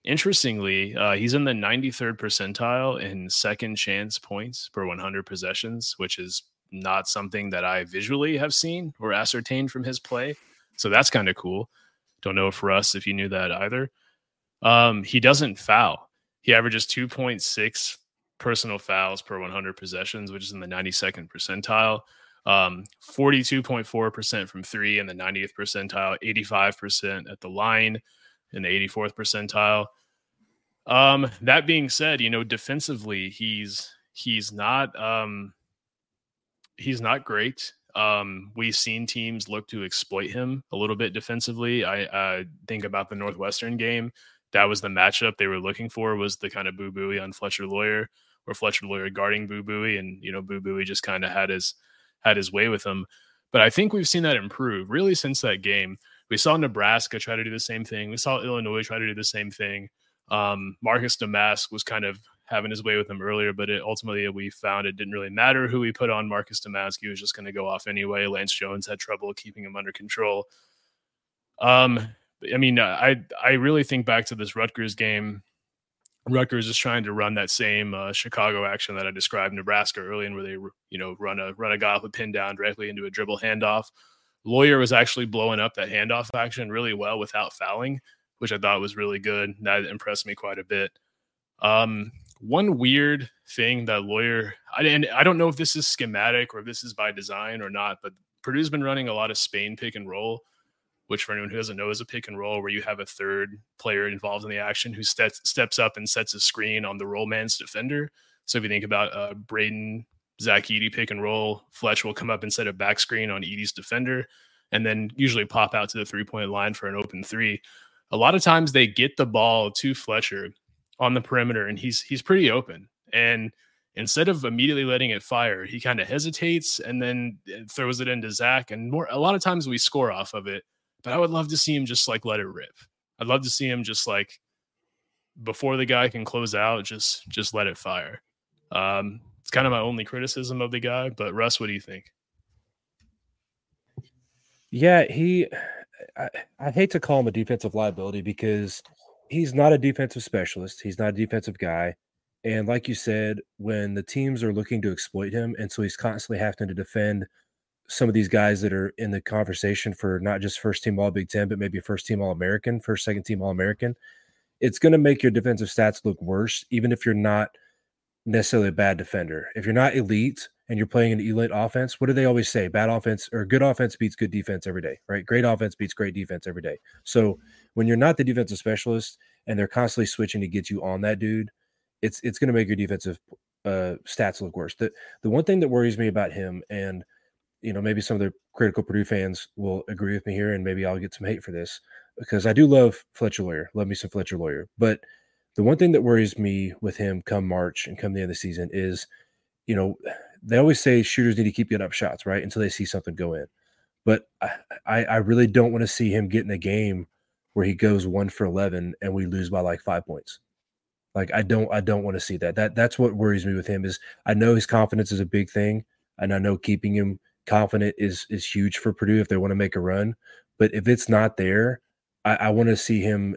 Interestingly, uh, he's in the 93rd percentile in second chance points per 100 possessions, which is not something that I visually have seen or ascertained from his play. So that's kind of cool. Don't know for us if you knew that either. Um, he doesn't foul. He averages 2.6 personal fouls per 100 possessions, which is in the 92nd percentile. Um, 42.4% from three in the 90th percentile, 85% at the line in the 84th percentile. Um, that being said, you know, defensively, he's he's not um, he's not great. Um, we've seen teams look to exploit him a little bit defensively. I uh, think about the Northwestern game. That was the matchup they were looking for. Was the kind of Boo Buie on Fletcher Loyer or Fletcher Loyer guarding Boo Buie, and you know Boo Buie just kind of had his had his way with him. But I think we've seen that improve really since that game. We saw Nebraska try to do the same thing. We saw Illinois try to do the same thing. Um, Marcus Domask was kind of having his way with him earlier, but it, ultimately we found it didn't really matter who we put on. Marcus Domask was just going to go off anyway. Lance Jones had trouble keeping him under control. Um, I mean, I I really think back to this Rutgers game. Rutgers is trying to run that same uh, Chicago action that I described Nebraska early, and where they you know run a run a guy with a pin down directly into a dribble handoff. Loyer was actually blowing up that handoff action really well without fouling, which I thought was really good. That impressed me quite a bit. Um, one weird thing that Loyer, I, and I don't know if this is schematic or if this is by design or not, but Purdue's been running a lot of Spain pick and roll, which for anyone who doesn't know is a pick and roll where you have a third player involved in the action who steps steps up and sets a screen on the roll man's defender. So if you think about uh, Braden Zach Edey pick and roll, Fletch will come up and set a back screen on Edey's defender, and then usually pop out to the three point line for an open three. A lot of times they get the ball to Fletcher on the perimeter, and he's he's pretty open. And instead of immediately letting it fire, he kind of hesitates and then uh, throws it into Zach. And more a lot of times we score off of it, but I would love to see him just like let it rip. I'd love to see him just like before the guy can close out, just just let it fire. Um, it's kind of my only criticism of the guy. But Russ, what do you think? Yeah, he. I, I hate to call him a defensive liability because he's not a defensive specialist. He's not a defensive guy. And like you said, when the teams are looking to exploit him, and so he's constantly having to defend some of these guys that are in the conversation for not just first team All Big Ten, but maybe first team All American, first, second team All American, it's going to make your defensive stats look worse, even if you're not necessarily a bad defender. If you're not elite and you're playing an elite offense, what do they always say? Bad offense or good offense beats good defense every day, right? Great offense beats great defense every day. So when you're not the defensive specialist and they're constantly switching to get you on that dude, it's it's going to make your defensive uh, stats look worse. The the one thing that worries me about him, and you know maybe some of the critical Purdue fans will agree with me here, and maybe I'll get some hate for this because I do love Fletcher Loyer. love me some Fletcher Loyer. but the one thing that worries me with him come March and come the end of the season is, you know, they always say shooters need to keep getting up shots, right? Until they see something go in. But I, I really don't want to see him get in a game where he goes one for 11 and we lose by like five points. Like I don't, I don't want to see that. That that's what worries me with him is I know his confidence is a big thing, and I know keeping him confident is is huge for Purdue if they want to make a run. But if it's not there, I, I want to see him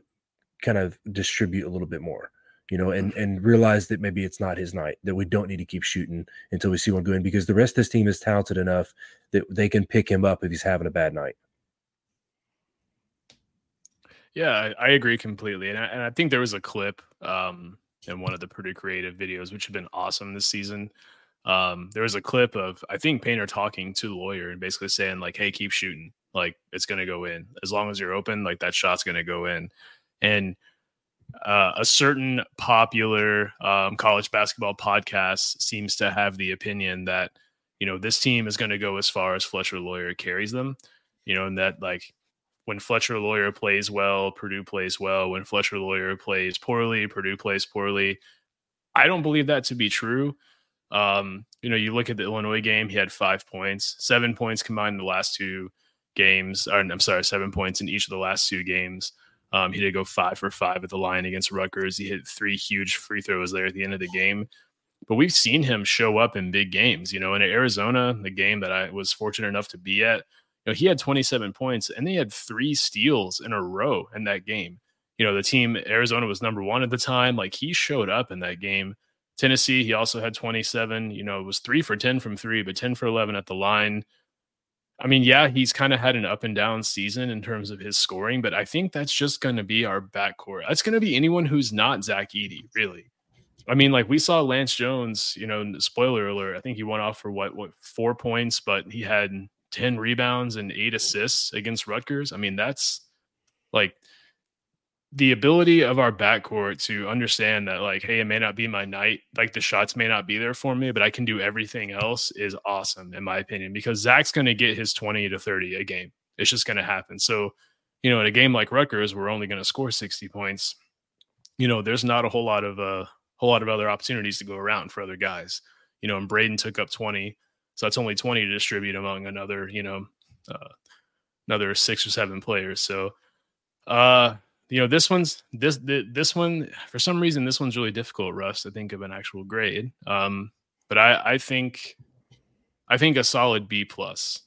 kind of distribute a little bit more, you know, and and realize that maybe it's not his night. That we don't need to keep shooting until we see one go in because the rest of this team is talented enough that they can pick him up if he's having a bad night. Yeah, I, I agree completely, and I, and I think there was a clip um, in one of the Purdue Creative videos, which have been awesome this season. Um, there was a clip of I think Painter talking to the Loyer and basically saying like, "Hey, keep shooting. Like it's gonna go in as long as you're open. Like that shot's gonna go in." And uh, a certain popular um, college basketball podcast seems to have the opinion that you know this team is going to go as far as Fletcher Loyer carries them. You know, and that like when Fletcher Loyer plays well, Purdue plays well. When Fletcher Loyer plays poorly, Purdue plays poorly. I don't believe that to be true. Um, you know, you look at the Illinois game, he had five points, seven points combined in the last two games. Or, I'm sorry, seven points in each of the last two games. Um, he did go five for five at the line against Rutgers. He hit three huge free throws there at the end of the game. But we've seen him show up in big games. You know, in Arizona, the game that I was fortunate enough to be at, you know, he had 27 points and they had three steals in a row in that game. You know, the team Arizona was number one at the time. Like he showed up in that game. Tennessee, he also had 27. You know, it was three for 10 from three, but 10 for 11 at the line. I mean, yeah, he's kind of had an up and down season in terms of his scoring, but I think that's just going to be our backcourt. That's going to be anyone who's not Zach Edey, really. I mean, like we saw Lance Jones, you know, spoiler alert, I think he went off for what, what, four points, but he had 10 rebounds and eight assists against Rutgers. I mean, that's like the ability of our backcourt to understand that, like, hey, it may not be my night, like the shots may not be there for me, but I can do everything else is awesome, in my opinion, because Zach's going to get his 20 to 30 a game. It's just going to happen. So, you know, in a game like Rutgers, we're only going to score 60 points. You know, there's not a whole lot of a uh, whole lot of other opportunities to go around for other guys. You know, and Braden took up 20, so that's only 20 to distribute among another, you know, uh, another six or seven players. So, uh, you know this one's this this one for some reason this one's really difficult, Russ, to think of an actual grade. Um, but I I think I think a solid B plus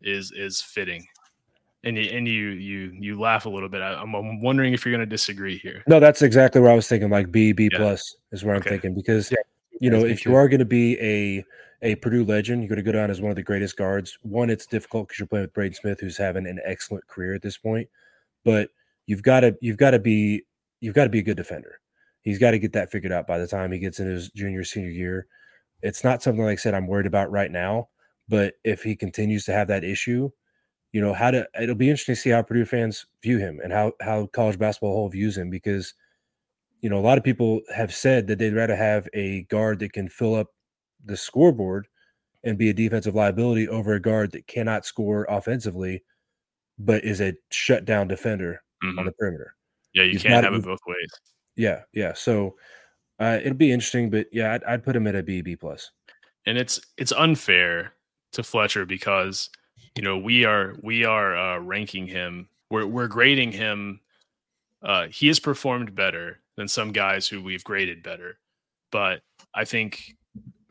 is is fitting. And you, and you you you laugh a little bit. I, am I'm wondering if you're going to disagree here. No, that's exactly what I was thinking. Like B B yeah. plus is where I'm okay. thinking because yeah. you know if you are going to be a a Purdue legend, you're going to go down as one of the greatest guards. One, it's difficult because you're playing with Braden Smith, who's having an excellent career at this point. But you've got to you've got to be you've got to be a good defender. He's got to get that figured out by the time he gets in his junior senior year. It's not something like I said I'm worried about right now, but if he continues to have that issue, you know how to it'll be interesting to see how Purdue fans view him and how how college basketball whole views him because you know a lot of people have said that they'd rather have a guard that can fill up the scoreboard and be a defensive liability over a guard that cannot score offensively but is a shutdown defender mm-hmm. on the perimeter. Yeah, you He's can't have it both ways. Yeah, yeah. So uh, it'll be interesting, but yeah, I'd, I'd put him at a B, B plus. And it's it's unfair to Fletcher because you know we are we are uh, ranking him. We're we're grading him. Uh, he has performed better than some guys who we've graded better, but I think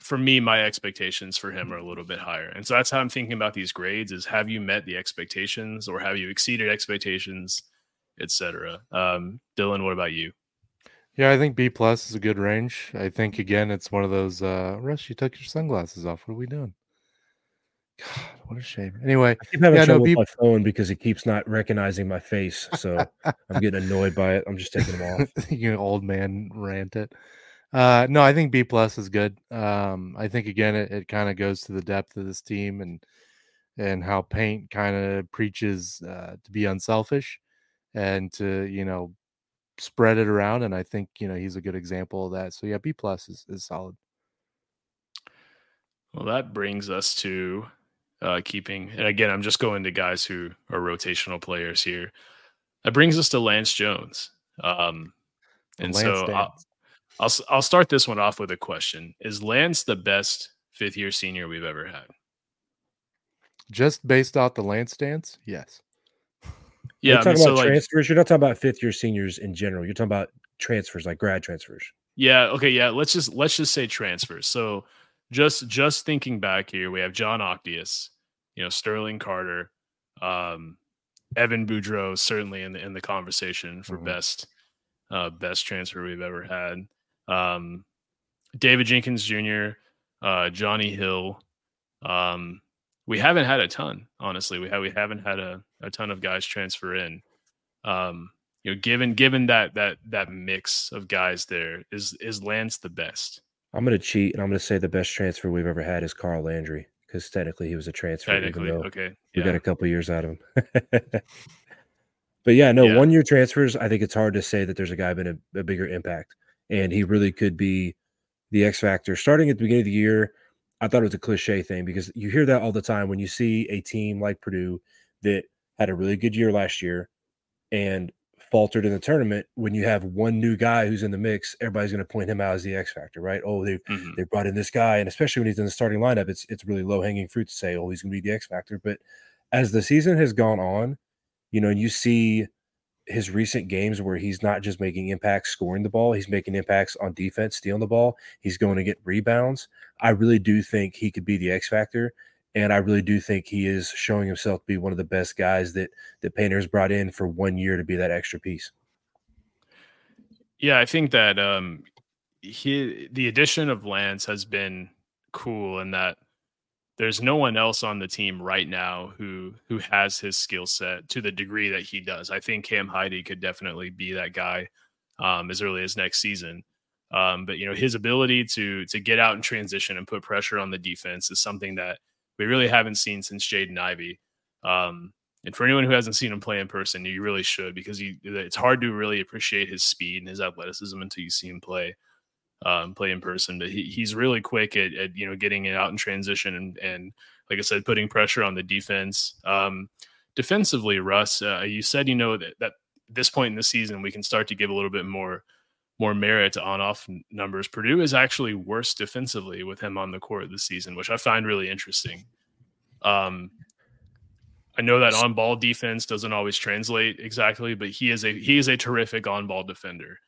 for me, my expectations for him are a little bit higher. And so that's how I'm thinking about these grades is have you met the expectations or have you exceeded expectations, etc. Um, Dylan, what about you? Yeah, I think B plus is a good range. I think again, it's one of those. Uh, Russ, you took your sunglasses off. What are we doing? God, what a shame. Anyway, I keep having yeah, trouble no, with my phone because it keeps not recognizing my face. So I'm getting annoyed by it. I'm just taking them off. you old man rant it. Uh, no, I think B plus is good. Um, I think again, it, it kind of goes to the depth of this team and and how Paint kind of preaches uh, to be unselfish and to you know spread it around. And I think you know he's a good example of that. So yeah, B plus is is solid. Well, that brings us to uh, keeping, and again, I'm just going to guys who are rotational players here. That brings us to Lance Jones. Um, and Lance so I'll I'll start this one off with a question: Is Lance the best fifth year senior we've ever had? Just based off the Lance dance, yes. Yeah, you're talking I mean, about so transfers. Like, you're not talking about fifth year seniors in general. You're talking about transfers, like grad transfers. Yeah. Okay. Yeah. Let's just let's just say transfers. So just just thinking back here, we have Jon Octeus, you know, Sterling Carter, um, Evan Boudreaux, certainly in the in the conversation for mm-hmm. best uh, best transfer we've ever had um, David Jenkins Jr., uh, Johnny Hill. Um, we haven't had a ton, honestly. We have we haven't had a, a ton of guys transfer in. Um, you know, given given that that that mix of guys there, is is Lance the best? I'm gonna cheat and I'm gonna say the best transfer we've ever had is Carl Landry because technically he was a transfer. Technically, okay. We got a couple years out of him. but yeah, no, yeah. one year transfers. I think it's hard to say that there's a guy been a, a bigger impact and he really could be the X factor. Starting at the beginning of the year, I thought it was a cliche thing because you hear that all the time when you see a team like Purdue that had a really good year last year and faltered in the tournament. When you have one new guy who's in the mix, everybody's going to point him out as the X factor, right? Oh, they mm-hmm. they brought in this guy, and especially when he's in the starting lineup, it's it's really low hanging fruit to say, oh, he's going to be the X factor. But as the season has gone on, you know, and you see his recent games where he's not just making impacts scoring the ball, he's making impacts on defense, stealing the ball. He's going to get rebounds. I really do think he could be the X factor. And I really do think he is showing himself to be one of the best guys that that Painter's brought in for one year to be that extra piece. Yeah, I think that um he the addition of Lance has been cool in that there's no one else on the team right now who who has his skill set to the degree that he does. I think Cam Heide could definitely be that guy um, as early as next season. Um, but you know his ability to to get out and transition and put pressure on the defense is something that we really haven't seen since Jaden Ivey. Um, and for anyone who hasn't seen him play in person, you really should because you, it's hard to really appreciate his speed and his athleticism until you see him play um, play in person. But he, he's really quick at, at, you know getting it out in transition and and like I said, putting pressure on the defense. Um, defensively, Russ, uh, you said you know that that this point in the season we can start to give a little bit more more merit to on off numbers. Purdue is actually worse defensively with him on the court this season, which I find really interesting. Um, I know that on ball defense doesn't always translate exactly, but he is a he is a terrific on ball defender.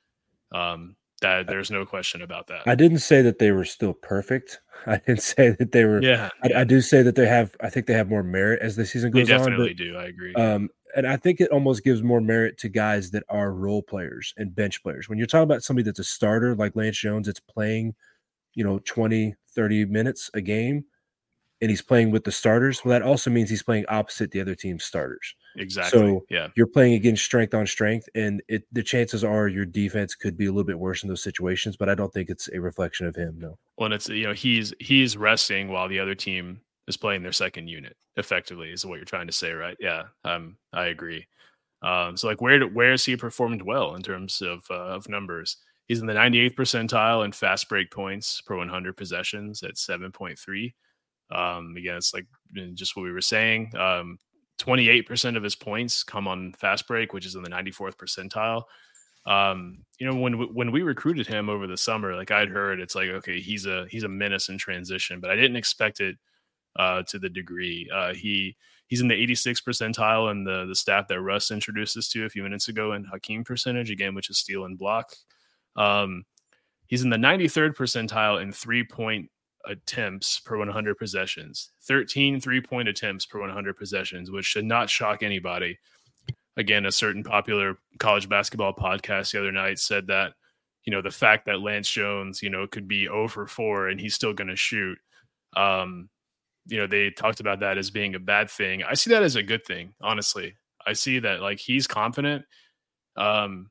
Um, that there's no question about that. I didn't say that they were still perfect. I didn't say that they were. Yeah, I, yeah. I do say that they have. I think they have more merit as the season goes on. definitely but, do. I agree. Um, and I think it almost gives more merit to guys that are role players and bench players. When you're talking about somebody that's a starter like Lance Jones, it's playing, you know, 20, 30 minutes a game, and he's playing with the starters, well, that also means he's playing opposite the other team's starters. Exactly. so yeah. You're playing against strength on strength, and it the chances are your defense could be a little bit worse in those situations, but I don't think it's a reflection of him. No. Well, and it's you know he's he's resting while the other team is playing their second unit. Effectively, is what you're trying to say, right? Yeah, um, I agree. Um, so like where where has he performed well in terms of uh, of numbers? He's in the 98th percentile in fast break points per 100 possessions at 7.3. Um, again, it's like just what we were saying. Um, 28% of his points come on fast break, which is in the 94th percentile. Um, you know, when we, when we recruited him over the summer, like I'd heard, it's like okay, he's a he's a menace in transition, but I didn't expect it uh, to the degree. Uh, he he's in the 86th percentile in the the stat that Russ introduced us to a few minutes ago in Hakeem percentage again, which is steal and block. Um, he's in the 93rd percentile in three point attempts per 100 possessions. 13 three point attempts per 100 possessions which should not shock anybody. Again a certain popular college basketball podcast the other night said that you know the fact that lance jones you know could be over 4 and he's still going to shoot um you know they talked about that as being a bad thing. I see that as a good thing honestly. I see that like he's confident. Um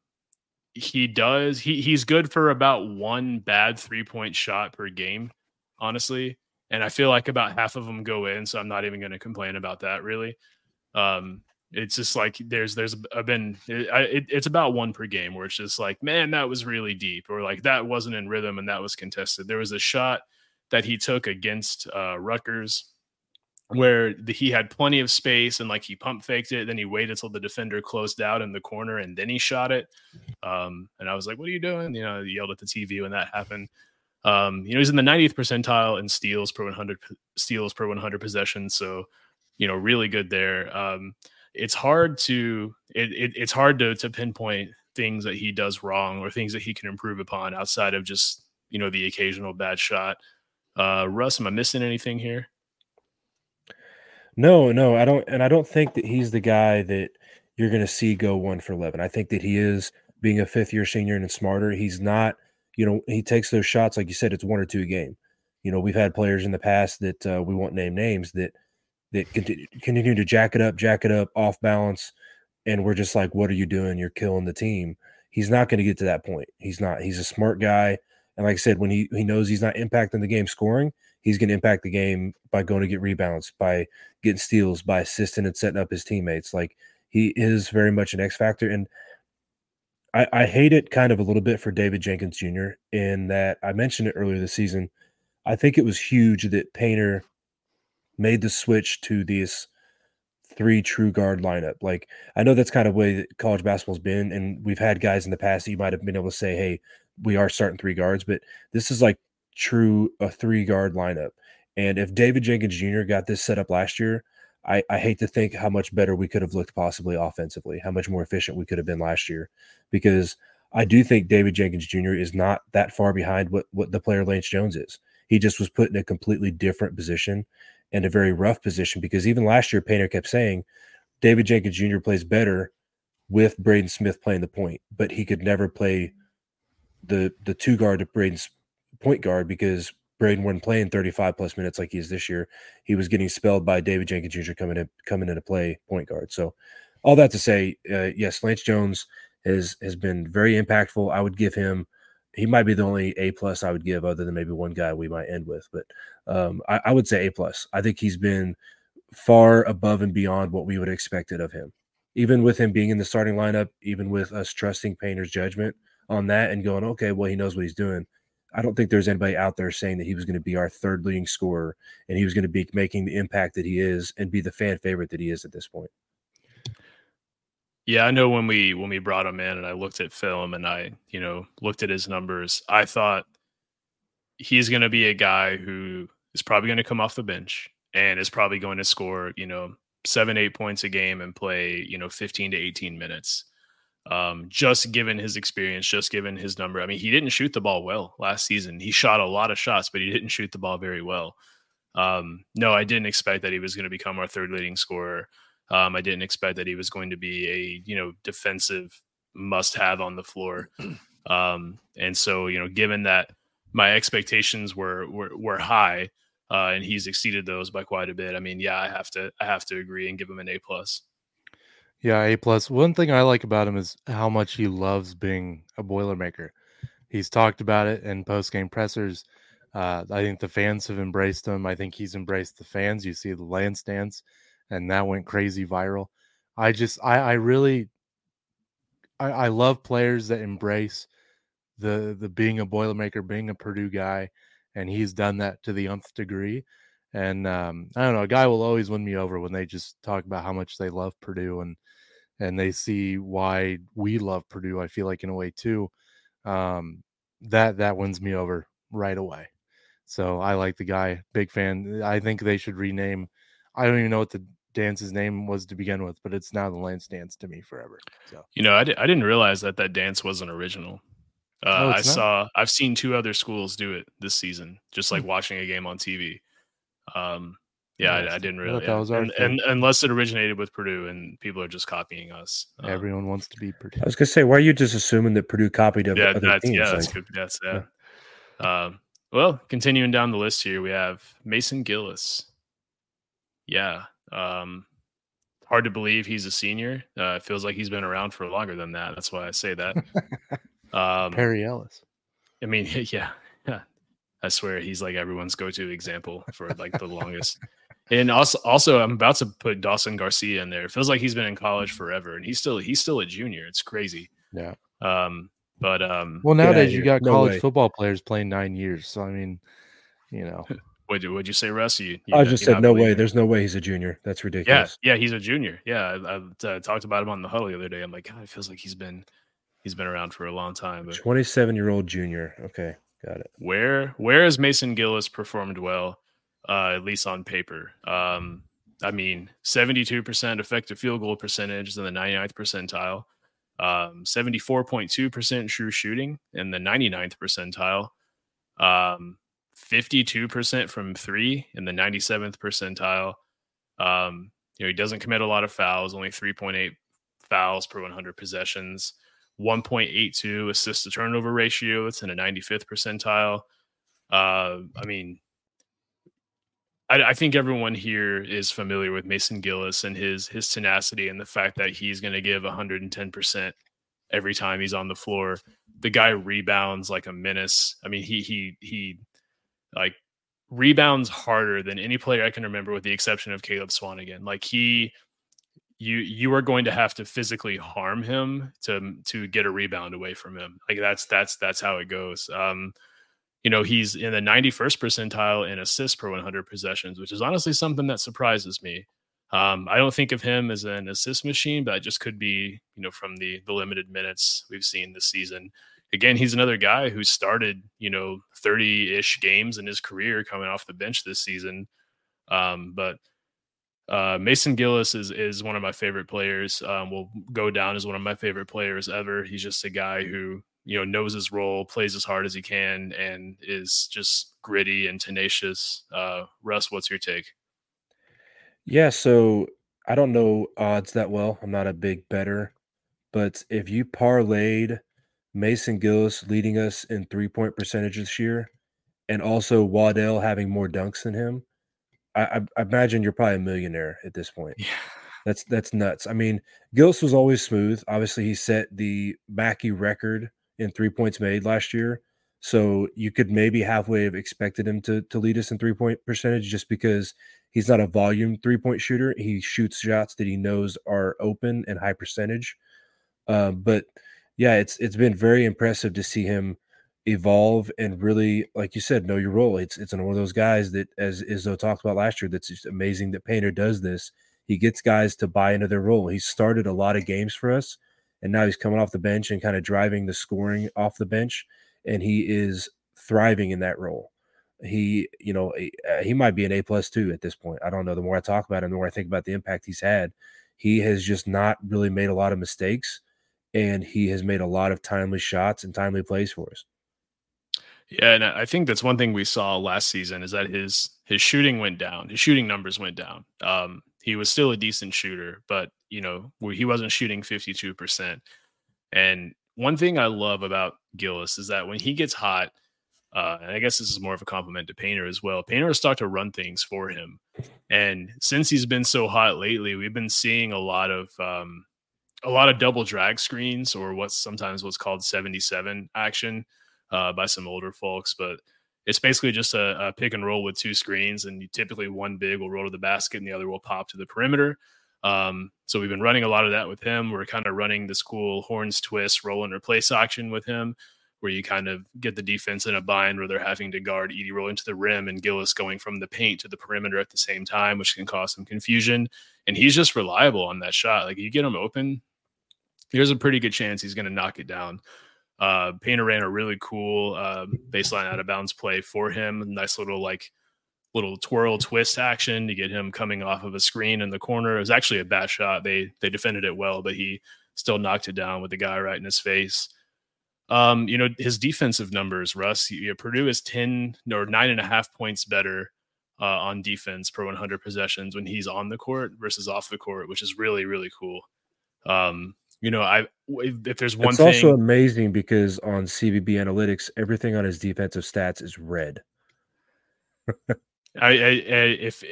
he does he he's good for about one bad three point shot per game honestly. And I feel like about half of them go in, so I'm not even going to complain about that really. Um, it's just like there's there's I've been it, I, it, it's about one per game where it's just like man that was really deep or like that wasn't in rhythm and that was contested. There was a shot that he took against uh, Rutgers where the, he had plenty of space and like he pump faked it. Then he waited till the defender closed out in the corner and then he shot it. Um, and I was like, "What are you doing?" You know, I yelled at the TV when that happened. Um, you know, he's in the 90th percentile in steals per 100 steals per 100 possessions. So, you know, really good there. Um, it's hard to it, it, it's hard to to pinpoint things that he does wrong or things that he can improve upon outside of just you know the occasional bad shot. Uh, Russ, am I missing anything here? No, no, I don't, and I don't think that he's the guy that you're going to see go one for eleven. I think that he is being a fifth year senior and smarter. He's not, you know, he takes those shots like you said. It's one or two a game. You know, we've had players in the past that uh, we won't name names that that continue, continue to jack it up, jack it up, off balance, and we're just like, "What are you doing? You're killing the team." He's not going to get to that point. He's not. He's a smart guy, and like I said, when he he knows he's not impacting the game scoring, he's going to impact the game by going to get rebounds, by getting steals, by assisting and setting up his teammates. Like he is very much an X factor, and I, I hate it kind of a little bit for David Jenkins Jr. in that I mentioned it earlier this season. I think it was huge that Painter made the switch to this three true guard lineup. Like I know that's kind of way that college basketball's been, and we've had guys in the past that you might have been able to say, "Hey, we are starting three guards," but this is like true a three guard lineup. And if David Jenkins Jr. got this set up last year, I, I hate to think how much better we could have looked possibly offensively, how much more efficient we could have been last year, because I do think David Jenkins Jr. is not that far behind what what the player Lance Jones is. He just was put in a completely different position and a very rough position because even last year Painter kept saying David Jenkins Jr. plays better with Braden Smith playing the point, but he could never play the the two guard to Braden's point guard because Braden wasn't playing 35 plus minutes like he is this year. He was getting spelled by David Jenkins Jr. coming in coming in to play point guard. So all that to say, uh, yes, Lance Jones has has been very impactful. I would give him he might be the only A plus I would give, other than maybe one guy we might end with. But um, I, I, would say A plus. I think he's been far above and beyond what we would have expected of him. Even with him being in the starting lineup, even with us trusting Painter's judgment on that and going, okay, well, he knows what he's doing. I don't think there's anybody out there saying that he was going to be our third leading scorer and he was going to be making the impact that he is and be the fan favorite that he is at this point. Yeah, I know when we when we brought him in and I looked at film and I, you know, looked at his numbers, I thought he's going to be a guy who is probably going to come off the bench and is probably going to score, you know, seven, eight points a game and play, you know, 15 to 18 minutes. Um, just given his experience, just given his number. I mean, he didn't shoot the ball well last season. He shot a lot of shots, but he didn't shoot the ball very well. Um, no, I didn't expect that he was going to become our third leading scorer. Um, I didn't expect that he was going to be a you know defensive must have on the floor. Um, and so you know, given that my expectations were were, were high, uh, and he's exceeded those by quite a bit. I mean, yeah, I have to I have to agree and give him an A plus. Yeah, A plus. One thing I like about him is how much he loves being a Boilermaker. He's talked about it in post game pressers. Uh, I think the fans have embraced him. I think he's embraced the fans. You see the Lance dance, and that went crazy viral. I just, I, I really, I, I love players that embrace the the being a Boilermaker, being a Purdue guy, and he's done that to the nth degree. And um, I don't know, a guy will always win me over when they just talk about how much they love Purdue and and they see why we love Purdue. I feel like in a way too, um, that that wins me over right away. So I like the guy, big fan. I think they should rename. I don't even know what the dance's name was to begin with, but it's now the Lance dance to me forever. So you know, I, di- I didn't realize that that dance wasn't original. Uh, oh, I not? saw, I've seen two other schools do it this season, just like hmm. watching a game on TV. Um, yeah, I, I, didn't really. Yeah. And, and, unless it originated with Purdue and people are just copying us. Um, Everyone wants to be Purdue. I was gonna say, why are you just assuming that Purdue copied of yeah, other that's, teams? Yeah, that's good. That's yeah. yeah. Um, well, continuing down the list here, we have Mason Gillis. Yeah. Um, hard to believe he's a senior. Uh, it feels like he's been around for longer than that. That's why I say that. Um, Perry Ellis. I mean, yeah, yeah. I swear he's like everyone's go-to example for like the longest. And also, also, I'm about to put Dawson Garcia in there. It feels like he's been in college forever, and he's still he's still a junior. It's crazy. Yeah. Um. But um. Well, nowadays you got no college way. football players playing nine years. So I mean, you know. Would you would you say Russ? You, you I just said no way. There's no way he's a junior. That's ridiculous. Yeah, yeah, he's a junior. Yeah, I, I uh, talked about him on the huddle the other day. I'm like, God, it feels like he's been he's been around for a long time. 27 year old junior. Okay, got it. Where where has Mason Gillis performed well, uh, at least on paper? Um, I mean, 72% effective field goal percentage is in the 99th percentile, um, 74.2% true shooting in the 99th percentile, um, 52% from three in the 97th percentile. Um, you know, he doesn't commit a lot of fouls, only 3.8 fouls per 100 possessions. 1.82 assist to turnover ratio. It's in a 95th percentile. Uh, I mean, I, I, think everyone here is familiar with Mason Gillis and his his tenacity and the fact that he's going to give 110 percent every time he's on the floor. The guy rebounds like a menace. I mean, he he he like rebounds harder than any player I can remember, with the exception of Caleb Swanigan. Like he you you are going to have to physically harm him to to get a rebound away from him. Like that's that's that's how it goes. Um, you know, he's in the 91st percentile in assists per 100 possessions, which is honestly something that surprises me. Um, I don't think of him as an assist machine, but it just could be, you know, from the the limited minutes we've seen this season. Again, he's another guy who started, you know, 30-ish games in his career coming off the bench this season. Um, but uh, Mason Gillis is is one of my favorite players. Um, will go down as one of my favorite players ever. He's just a guy who you know knows his role, plays as hard as he can, and is just gritty and tenacious. Uh, Russ, what's your take? Yeah, so I don't know odds that well. I'm not a big better, but if you parlayed Mason Gillis leading us in three point percentage this year, and also Waddell having more dunks than him I, I, imagine you're probably a millionaire at this point. Yeah. That's that's nuts. I mean, Gillis was always smooth. Obviously, he set the Mackey record in three points made last year. So you could maybe halfway have expected him to to lead us in three point percentage just because he's not a volume three point shooter. He shoots shots that he knows are open and high percentage. Um, but yeah, it's it's been very impressive to see him evolve and really, like you said, know your role. It's it's one of those guys that, as Izzo talked about last year, that's just amazing that Painter does this. He gets guys to buy into their role. He started a lot of games for us, and now he's coming off the bench and kind of driving the scoring off the bench, and he is thriving in that role. he, you know, uh, he might be an A plus two at this point. I don't know. The more I talk about him, the more I think about the impact he's had. He has just not really made a lot of mistakes, and he has made a lot of timely shots and timely plays for us. Yeah, and I think that's one thing we saw last season is that his his shooting went down. His shooting numbers went down. Um, he was still a decent shooter, but you know he wasn't shooting fifty two percent. And one thing I love about Gillis is that when he gets hot, uh, and I guess this is more of a compliment to Painter as well. Painter will start to run things for him, and since he's been so hot lately, we've been seeing a lot of um, a lot of double drag screens or what's sometimes what's called seventy seven action uh, by some older folks, but it's basically just a, a, pick and roll with two screens, and you typically one big will roll to the basket and the other will pop to the perimeter. Um, so we've been running a lot of that with him. We're kind of running this cool horns twist, roll and replace action with him, where you kind of get the defense in a bind where they're having to guard Edey roll into the rim and Gillis going from the paint to the perimeter at the same time, which can cause some confusion. And he's just reliable on that shot. Like you get him open, there's a pretty good chance he's going to knock it down. Uh, Painter ran a really cool uh, baseline out of bounds play for him. Nice little like little twirl twist action to get him coming off of a screen in the corner. It was actually a bad shot. They they defended it well, but he still knocked it down with the guy right in his face. Um, you know his defensive numbers, Russ. You, Purdue is ten or nine and a half points better uh, on defense per 100 possessions when he's on the court versus off the court, which is really really cool. Um, you know, I if, if there's one it's thing, also amazing because on CBB analytics, everything on his defensive stats is red. I, I, I, if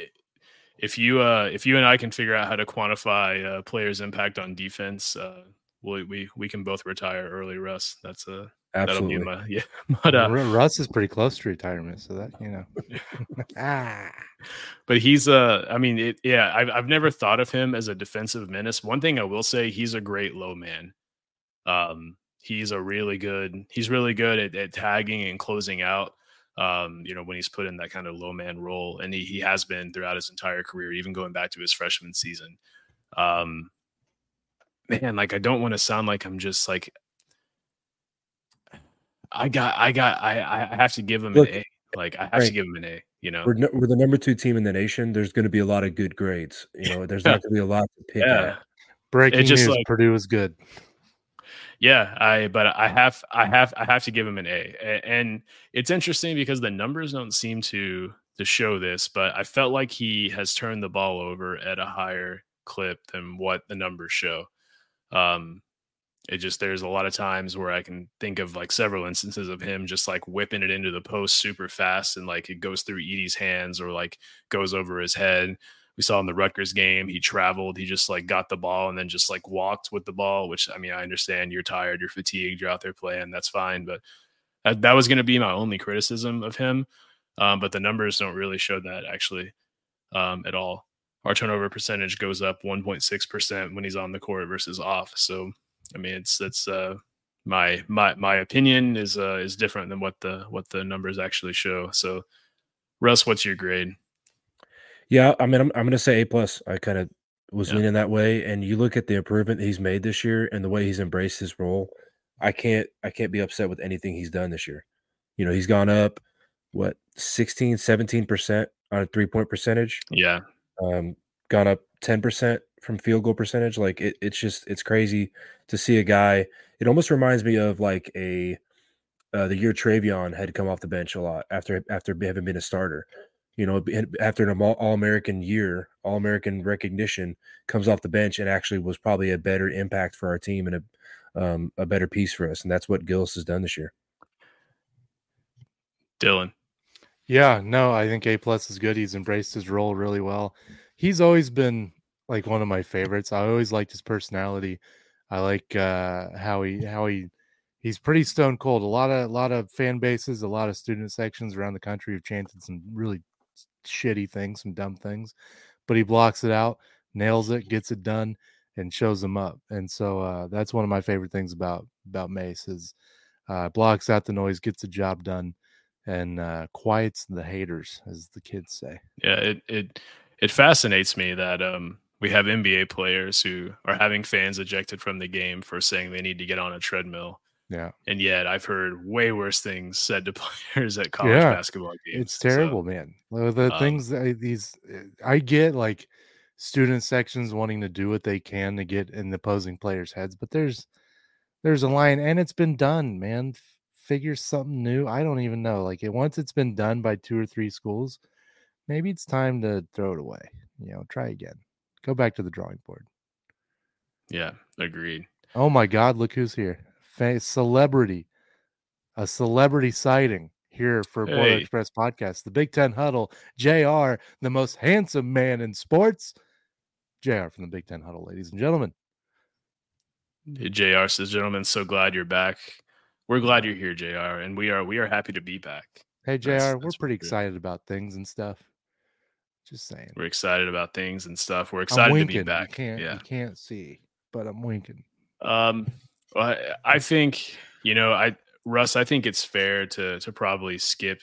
if you uh if you and I can figure out how to quantify a player's impact on defense, uh, we we we can both retire early, Russ. That's a Absolutely. That'll be my, yeah. But uh, Russ is pretty close to retirement, so that you know. ah. But he's uh I mean, it, yeah, I've I've never thought of him as a defensive menace. One thing I will say, he's a great low man. Um, he's a really good. He's really good at, at tagging and closing out. Um, you know, when he's put in that kind of low man role, and he he has been throughout his entire career, even going back to his freshman season. Um, man, like I don't want to sound like I'm just like I got, I got, I, I have to give him Look, an A. Like I have right. to give him an A. You know, we're, no, we're the number two team in the nation. There's going to be a lot of good grades. You know, there's not going to be a lot to pick yeah. at. Breaking it just news: like, Purdue is good. Yeah, I but I have I have I have to give him an A. And it's interesting because the numbers don't seem to to show this, but I felt like he has turned the ball over at a higher clip than what the numbers show. Um, it just there's a lot of times where I can think of like several instances of him just like whipping it into the post super fast and like it goes through Edey's hands or like goes over his head. We saw in the Rutgers game, he traveled, he just like got the ball and then just like walked with the ball, which I mean, I understand you're tired, you're fatigued, you're out there playing, that's fine. But that, that was going to be my only criticism of him. Um, but the numbers don't really show that actually um, at all. Our turnover percentage goes up 1.6% when he's on the court versus off. So I mean, it's that's uh, my my my opinion is uh, is different than what the what the numbers actually show. So, Russ, what's your grade? Yeah, I mean, I'm I'm gonna say A plus. I kind of was yeah. leaning that way, and you look at the improvement he's made this year and the way he's embraced his role. I can't I can't be upset with anything he's done this year. You know, he's gone up what 16, 17 percent on a three point percentage. Yeah. Um, gone up 10 percent from field goal percentage. Like it, it's just it's crazy to see a guy. It almost reminds me of like a uh, the year Trevion had come off the bench a lot after after having been a starter. You know, after an All American year, All American recognition, comes off the bench and actually was probably a better impact for our team and a um, a better piece for us. And that's what Gillis has done this year. Dylan. Yeah, no, I think A plus is good. He's embraced his role really well. He's always been like one of my favorites. I always liked his personality. I like uh, how he how he he's pretty stone cold. A lot of a lot of fan bases, a lot of student sections around the country have chanted some really shitty things, some dumb things, but he blocks it out, nails it, gets it done, and shows them up. And so uh, that's one of my favorite things about about Mace is uh, blocks out the noise, gets the job done, and uh, quiets the haters, as the kids say. Yeah, it it it fascinates me that um we have NBA players who are having fans ejected from the game for saying they need to get on a treadmill. Yeah. And yet I've heard way worse things said to players at college Yeah. basketball games. It's terrible, man. The um, things that these uh, I get like student sections wanting to do what they can to get in the opposing players' heads, but there's there's a line and it's been done, man. F- Figure something new. I don't even know. Like it once it's been done by two or three schools, maybe it's time to throw it away. You know, try again. Go back to the drawing board. Yeah, agreed. Oh my God, look who's here. Fa- celebrity. A celebrity sighting here for Boiler Hey. Express podcast. The Big Ten Huddle. JR, the most handsome man in sports. JR from the Big Ten Huddle, ladies and gentlemen. JR says, gentlemen, so glad you're back. We're glad you're here, JR, and we are we are happy to be back. Hey, JR, That's- we're pretty excited about things and stuff. Just saying. We're excited about things and stuff. We're I'm excited to be back. You can't, yeah. you can't see, but I'm winking. Um, well, I I think you know, I Russ, I think it's fair to to probably skip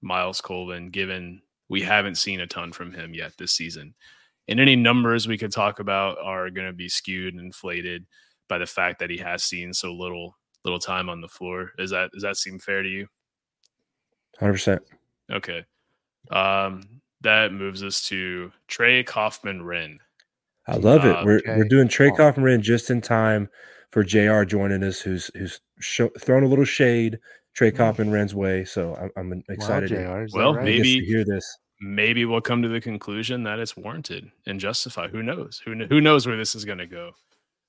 Myles Colvin, given we haven't seen a ton from him yet this season, and any numbers we could talk about are going to be skewed and inflated by the fact that he has seen so little little time on the floor. Is that does that seem fair to you? Hundred percent. Okay, um, that moves us to Trey Kaufman-Renn. I love it. Uh, we're okay. we're doing Trey Oh. Kaufman in just in time for Jr. joining us, who's who's show, thrown a little shade Trey Mm. Kaufman-Renn's way. So I'm, I'm excited. to- Wow, JR, Well, right? he gets to maybe- hear this. maybe we'll come to the conclusion that it's warranted and justified. Who knows? Who kn- who knows where this is going to go?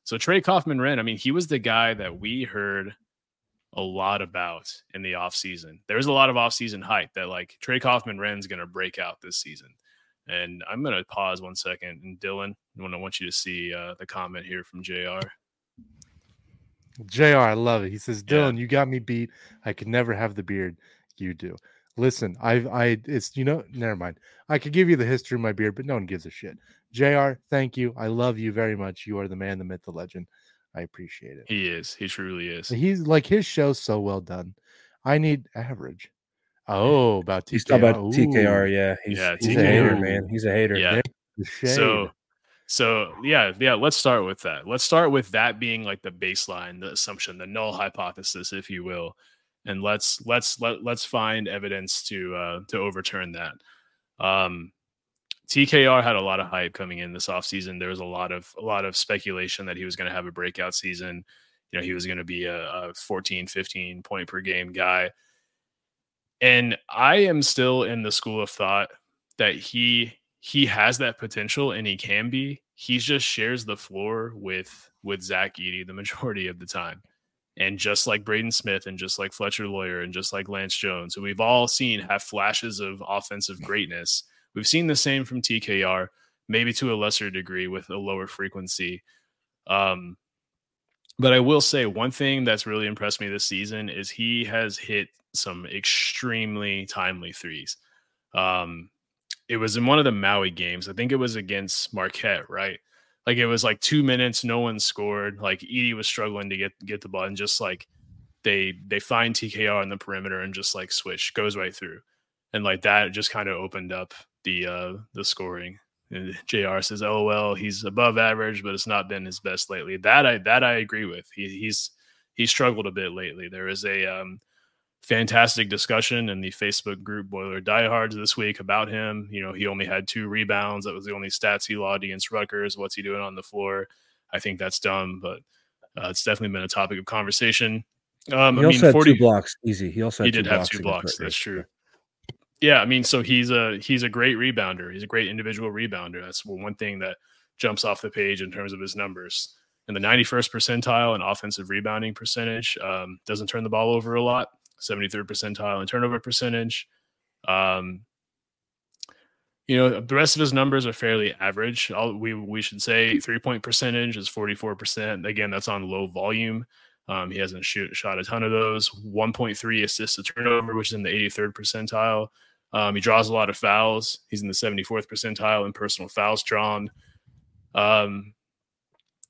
So Trey Kaufman-Renn, I mean, he was the guy that we heard a lot about in the offseason. There was a lot of offseason hype that like Trey Kaufman-Renn's going to break out this season. And I'm going to pause one second. And Dylan, I want you to see uh, the comment here from JR. JR, I love it. He says, Yeah. Dylan, you got me beat. I could never have the beard you do. Listen, I've I it's you know, never mind. I could give you the history of my beard, but no one gives a shit. JR, thank you. I love you very much. You are the man, the myth, the legend. I appreciate it. He is. He truly is. He's like his show's so well done. I need average. Oh, about TKR. He's talking about Ooh, TKR. Yeah, he's, Yeah, he's a hater, TKR. man. He's a hater. Yeah. So, so yeah, yeah. Let's start with that. Let's start with that being like the baseline, the assumption, the null hypothesis, if you will, and let's let's let let's find evidence to uh, to overturn that. Um, TKR had a lot of hype coming in this offseason. There was a lot of a lot of speculation that he was going to have a breakout season. You know, he was going to be a, a 14, 15 point per game guy. And I am still in the school of thought that he he has that potential and he can be. He just shares the floor with with Zach Edey the majority of the time. And just like Braden Smith and just like Fletcher Loyer and just like Lance Jones, who we've all seen have flashes of offensive greatness. We've seen the same from TKR, maybe to a lesser degree with a lower frequency. Um, but I will say one thing that's really impressed me this season is he has hit some extremely timely threes. Um, it was in one of the Maui games. I think it was against Marquette, right? Like it was like two minutes, no one scored. Like Edey was struggling to get get the ball, and just like they they find TKR on the perimeter and just like switch goes right through, and like that just kind of opened up the uh the scoring. And Jr. says, "Oh well, he's above average, but it's not been his best lately." That I that I agree with. He, he's he's struggled a bit lately. There is a um, fantastic discussion in the Facebook group Boiler Diehards this week about him. You know, he only had two rebounds. That was the only stats he logged against Rutgers. What's he doing on the floor? I think that's dumb, but uh, it's definitely been a topic of conversation. Um, He I also mean, had 40, two blocks. Easy. He also had he did have two blocks. That's true. Yeah, I mean, so he's a he's a great rebounder. He's a great individual rebounder. That's one thing that jumps off the page in terms of his numbers. In the 91st percentile in offensive rebounding percentage, um, doesn't turn the ball over a lot. 73rd percentile in turnover percentage. Um, you know, the rest of his numbers are fairly average. All, we we should say three point percentage is 44%. Again, that's on low volume. Um, he hasn't shoot, shot a ton of those. 1.3 assists to turnover, which is in the 83rd percentile. Um, he draws a lot of fouls. He's in the 74th percentile in personal fouls drawn. Um,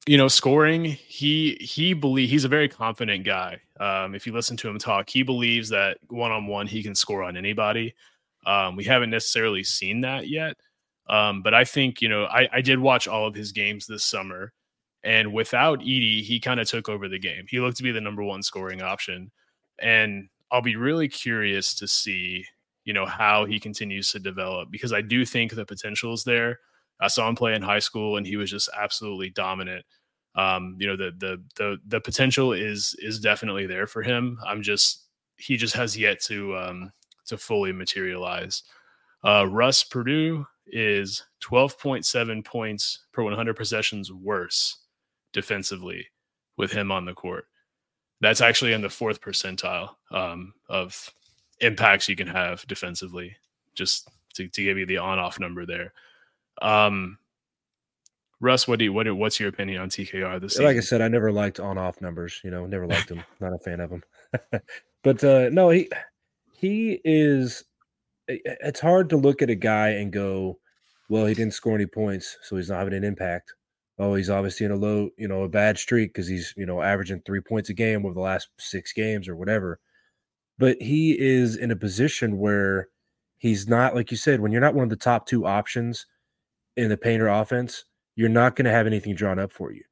you know, scoring. He he believe he's a very confident guy. Um, if you listen to him talk, he believes that one on one he can score on anybody. Um, we haven't necessarily seen that yet, um, but I think you know I, I did watch all of his games this summer, And without Edey, he kind of took over the game. He looked to be the number one scoring option. And I'll be really curious to see, you know, how he continues to develop because I do think the potential is there. I saw him play in high school and he was just absolutely dominant. Um, you know, the the the the potential is is definitely there for him. I'm just he just has yet to um to fully materialize. Uh Russ Purdue is 12.7 points per 100 possessions worse defensively with him on the court. That's actually in the fourth percentile um, of impacts you can have defensively, just to, to give you the on off number there. Um, Russ, what do you what what's your opinion on TKR this season? Like I said, I never liked on off numbers. You know, never liked him. Not a fan of them. but uh, no, he he is. It's hard to look at a guy and go, well, he didn't score any points, so he's not having an impact. Oh, he's obviously in a low, you know, a bad streak because he's you know averaging three points a game over the last six games or whatever. But he is in a position where he's not like you said when you're not one of the top two options in the painter offense you're not going to have anything drawn up for you.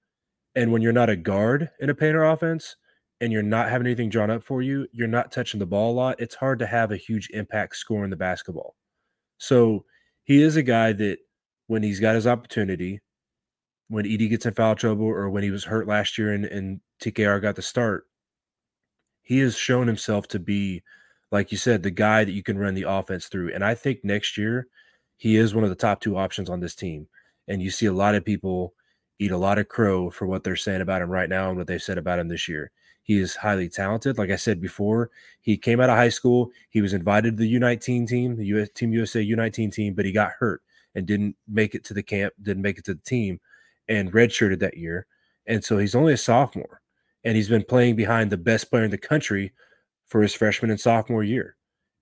And when you're not a guard in a painter offense and you're not having anything drawn up for you, you're not touching the ball a lot. It's hard to have a huge impact scoring the basketball. So he is a guy that when he's got his opportunity, when Edey gets in foul trouble or when he was hurt last year and, and TKR got the start, he has shown himself to be, like you said, the guy that you can run the offense through. And I think next year he is one of the top two options on this team and you see a lot of people eat a lot of crow for what they're saying about him right now and what they've said about him this year. He is highly talented. Like I said before, he came out of high school. He was invited to the U19 team, the US Team USA U19 team, but he got hurt and didn't make it to the camp, didn't make it to the team, and redshirted that year. And so he's only a sophomore, and he's been playing behind the best player in the country for his freshman and sophomore year.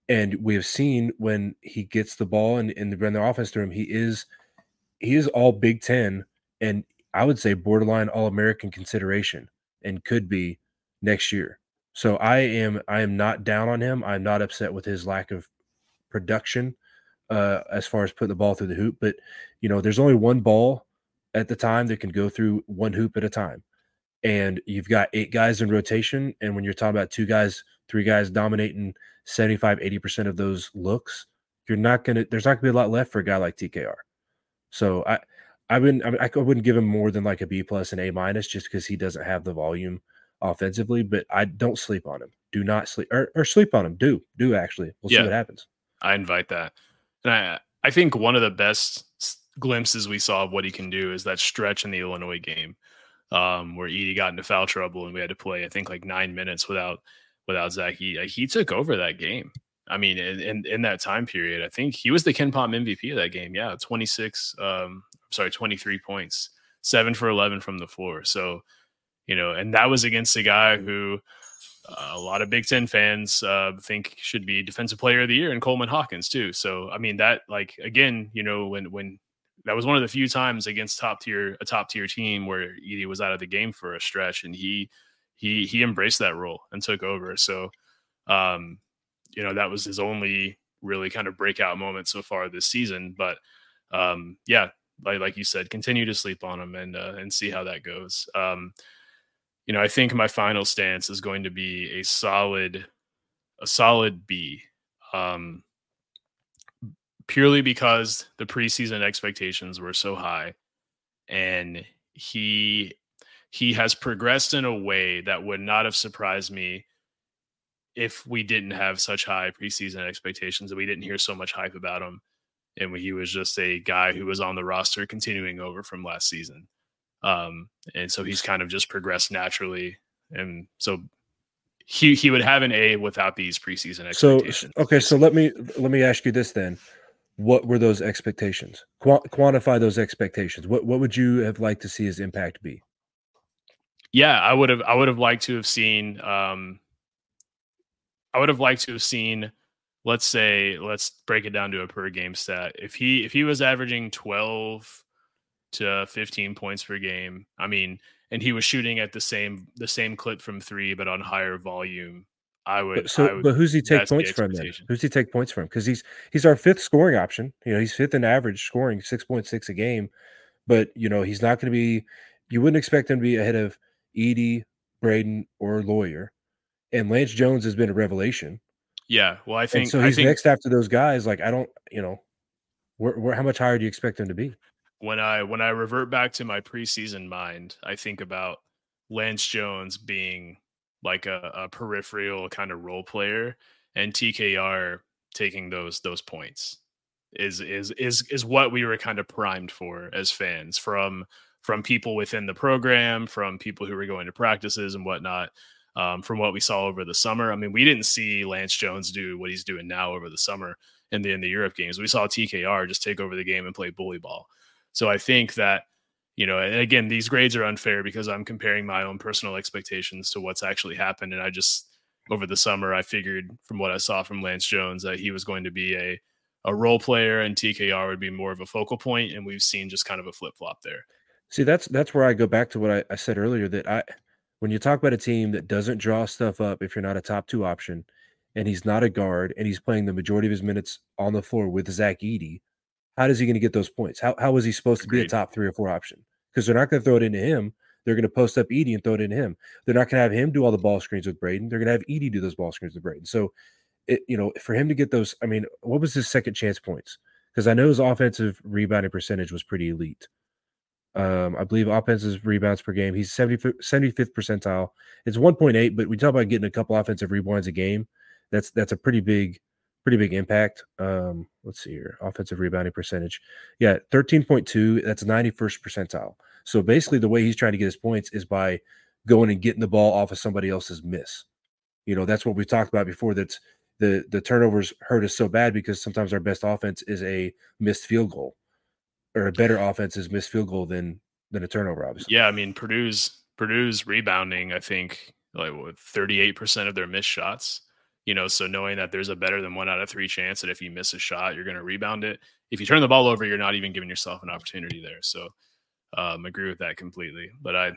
And we have seen when he gets the ball and, and run the offense through him, he is – he is all Big Ten, and I would say borderline All American consideration, and could be next year. So I am I am not down on him. I'm not upset with his lack of production uh, as far as putting the ball through the hoop. But you know, there's only one ball at the time that can go through one hoop at a time, and you've got eight guys in rotation. And when you're talking about two guys, three guys dominating 75, 80 percent of those looks, you're not gonna. There's not gonna be a lot left for a guy like TKR. So I I wouldn't I, I wouldn't give him more than like a B plus and A minus just because he doesn't have the volume offensively. But I don't sleep on him. Do not sleep or, or sleep on him. Do do actually. We'll yeah, see what happens. I invite that, and I I think one of the best glimpses we saw of what he can do is that stretch in the Illinois game, um, where Edey got into foul trouble and we had to play I think like nine minutes without without Zach. He he took over that game. I mean, in, in that time period, I think he was the KenPom MVP of that game. Yeah, 26, um, sorry, 23 points, seven for 11 from the floor. So, you know, and that was against a guy who uh, a lot of Big Ten fans uh, think should be Defensive Player of the Year, and Coleman Hawkins too. So, I mean, that like again, you know, when when that was one of the few times against top tier a top tier team where Edey was out of the game for a stretch, and he he he embraced that role and took over. So, um, you know that was his only really kind of breakout moment so far this season. But um, yeah, like like you said, continue to sleep on him and uh, and see how that goes. Um, you know, I think my final stance is going to be a solid, a solid B. Um, purely because the preseason expectations were so high, and he he has progressed in a way that would not have surprised me if we didn't have such high preseason expectations and we didn't hear so much hype about him and he was just a guy who was on the roster continuing over from last season um, and so he's kind of just progressed naturally and so he he would have an A without these preseason expectations. So okay, so let me let me ask you this then: What were those expectations? Qu- quantify those expectations. What what would you have liked to see his impact be? Yeah, I would have I would have liked to have seen um, I would have liked to have seen, let's say, let's break it down to a per game stat. If he if he was averaging 12 to 15 points per game, I mean, and he was shooting at the same the same clip from three, but on higher volume, I would. But so, I would, but who's he take points from then? Who's he take points from? Because he's he's our fifth scoring option. You know, he's fifth in average scoring, six point six a game. But you know, he's not going to be you wouldn't expect him to be ahead of Edey, Braden, or Loyer. And Lance Jones has been a revelation. Yeah, well, I think and so he's think, next after those guys. Like I don't, you know, where, where how much higher do you expect him to be? When I when I revert back to my preseason mind, I think about Lance Jones being like a, a peripheral kind of role player, and TKR taking those those points is is is is what we were kind of primed for as fans from from people within the program, from people who were going to practices and whatnot um, from what we saw over the summer. I mean, we didn't see Lance Jones do what he's doing now over the summer in the in the Europe games. We saw TKR just take over the game and play bully ball. So I think that you know, again, these grades are unfair because I'm comparing my own personal expectations to what's actually happened, and I just over the summer I figured from what I saw from Lance Jones that he was going to be a a role player and TKR would be more of a focal point, and we've seen just kind of a flip flop there. See, that's that's where I go back to what I, I said earlier that I when you talk about a team that doesn't draw stuff up if you're not a top two option and he's not a guard and he's playing the majority of his minutes on the floor with Zach Edey, how is he going to get those points? How, how is he supposed Agreed. to be a top three or four option? Because they're not going to throw it into him. They're going to post up Edey and throw it into him. They're not going to have him do all the ball screens with Braden. They're going to have Edey do those ball screens with Braden. So, it, you know, for him to get those, I mean, what was his second chance points? Because I know his offensive rebounding percentage was pretty elite. Um, I believe offensive rebounds per game. He's 70, 75th percentile. It's 1.8, but we talk about getting a couple offensive rebounds a game. That's that's a pretty big, pretty big impact. Um, let's see here. Offensive rebounding percentage. Yeah, 13.2. That's 91st percentile. So basically, the way he's trying to get his points is by going and getting the ball off of somebody else's miss. You know, that's what we talked about before. That's the the turnovers hurt us so bad because sometimes our best offense is a missed field goal or a better offense is missed field goal than than a turnover, obviously. Yeah, I mean Purdue's Purdue's rebounding, I think like thirty eight percent of their missed shots. You know, so knowing that there's a better than one out of three chance that if you miss a shot, you're going to rebound it. If you turn the ball over, you're not even giving yourself an opportunity there. So, um, agree with that completely. But I,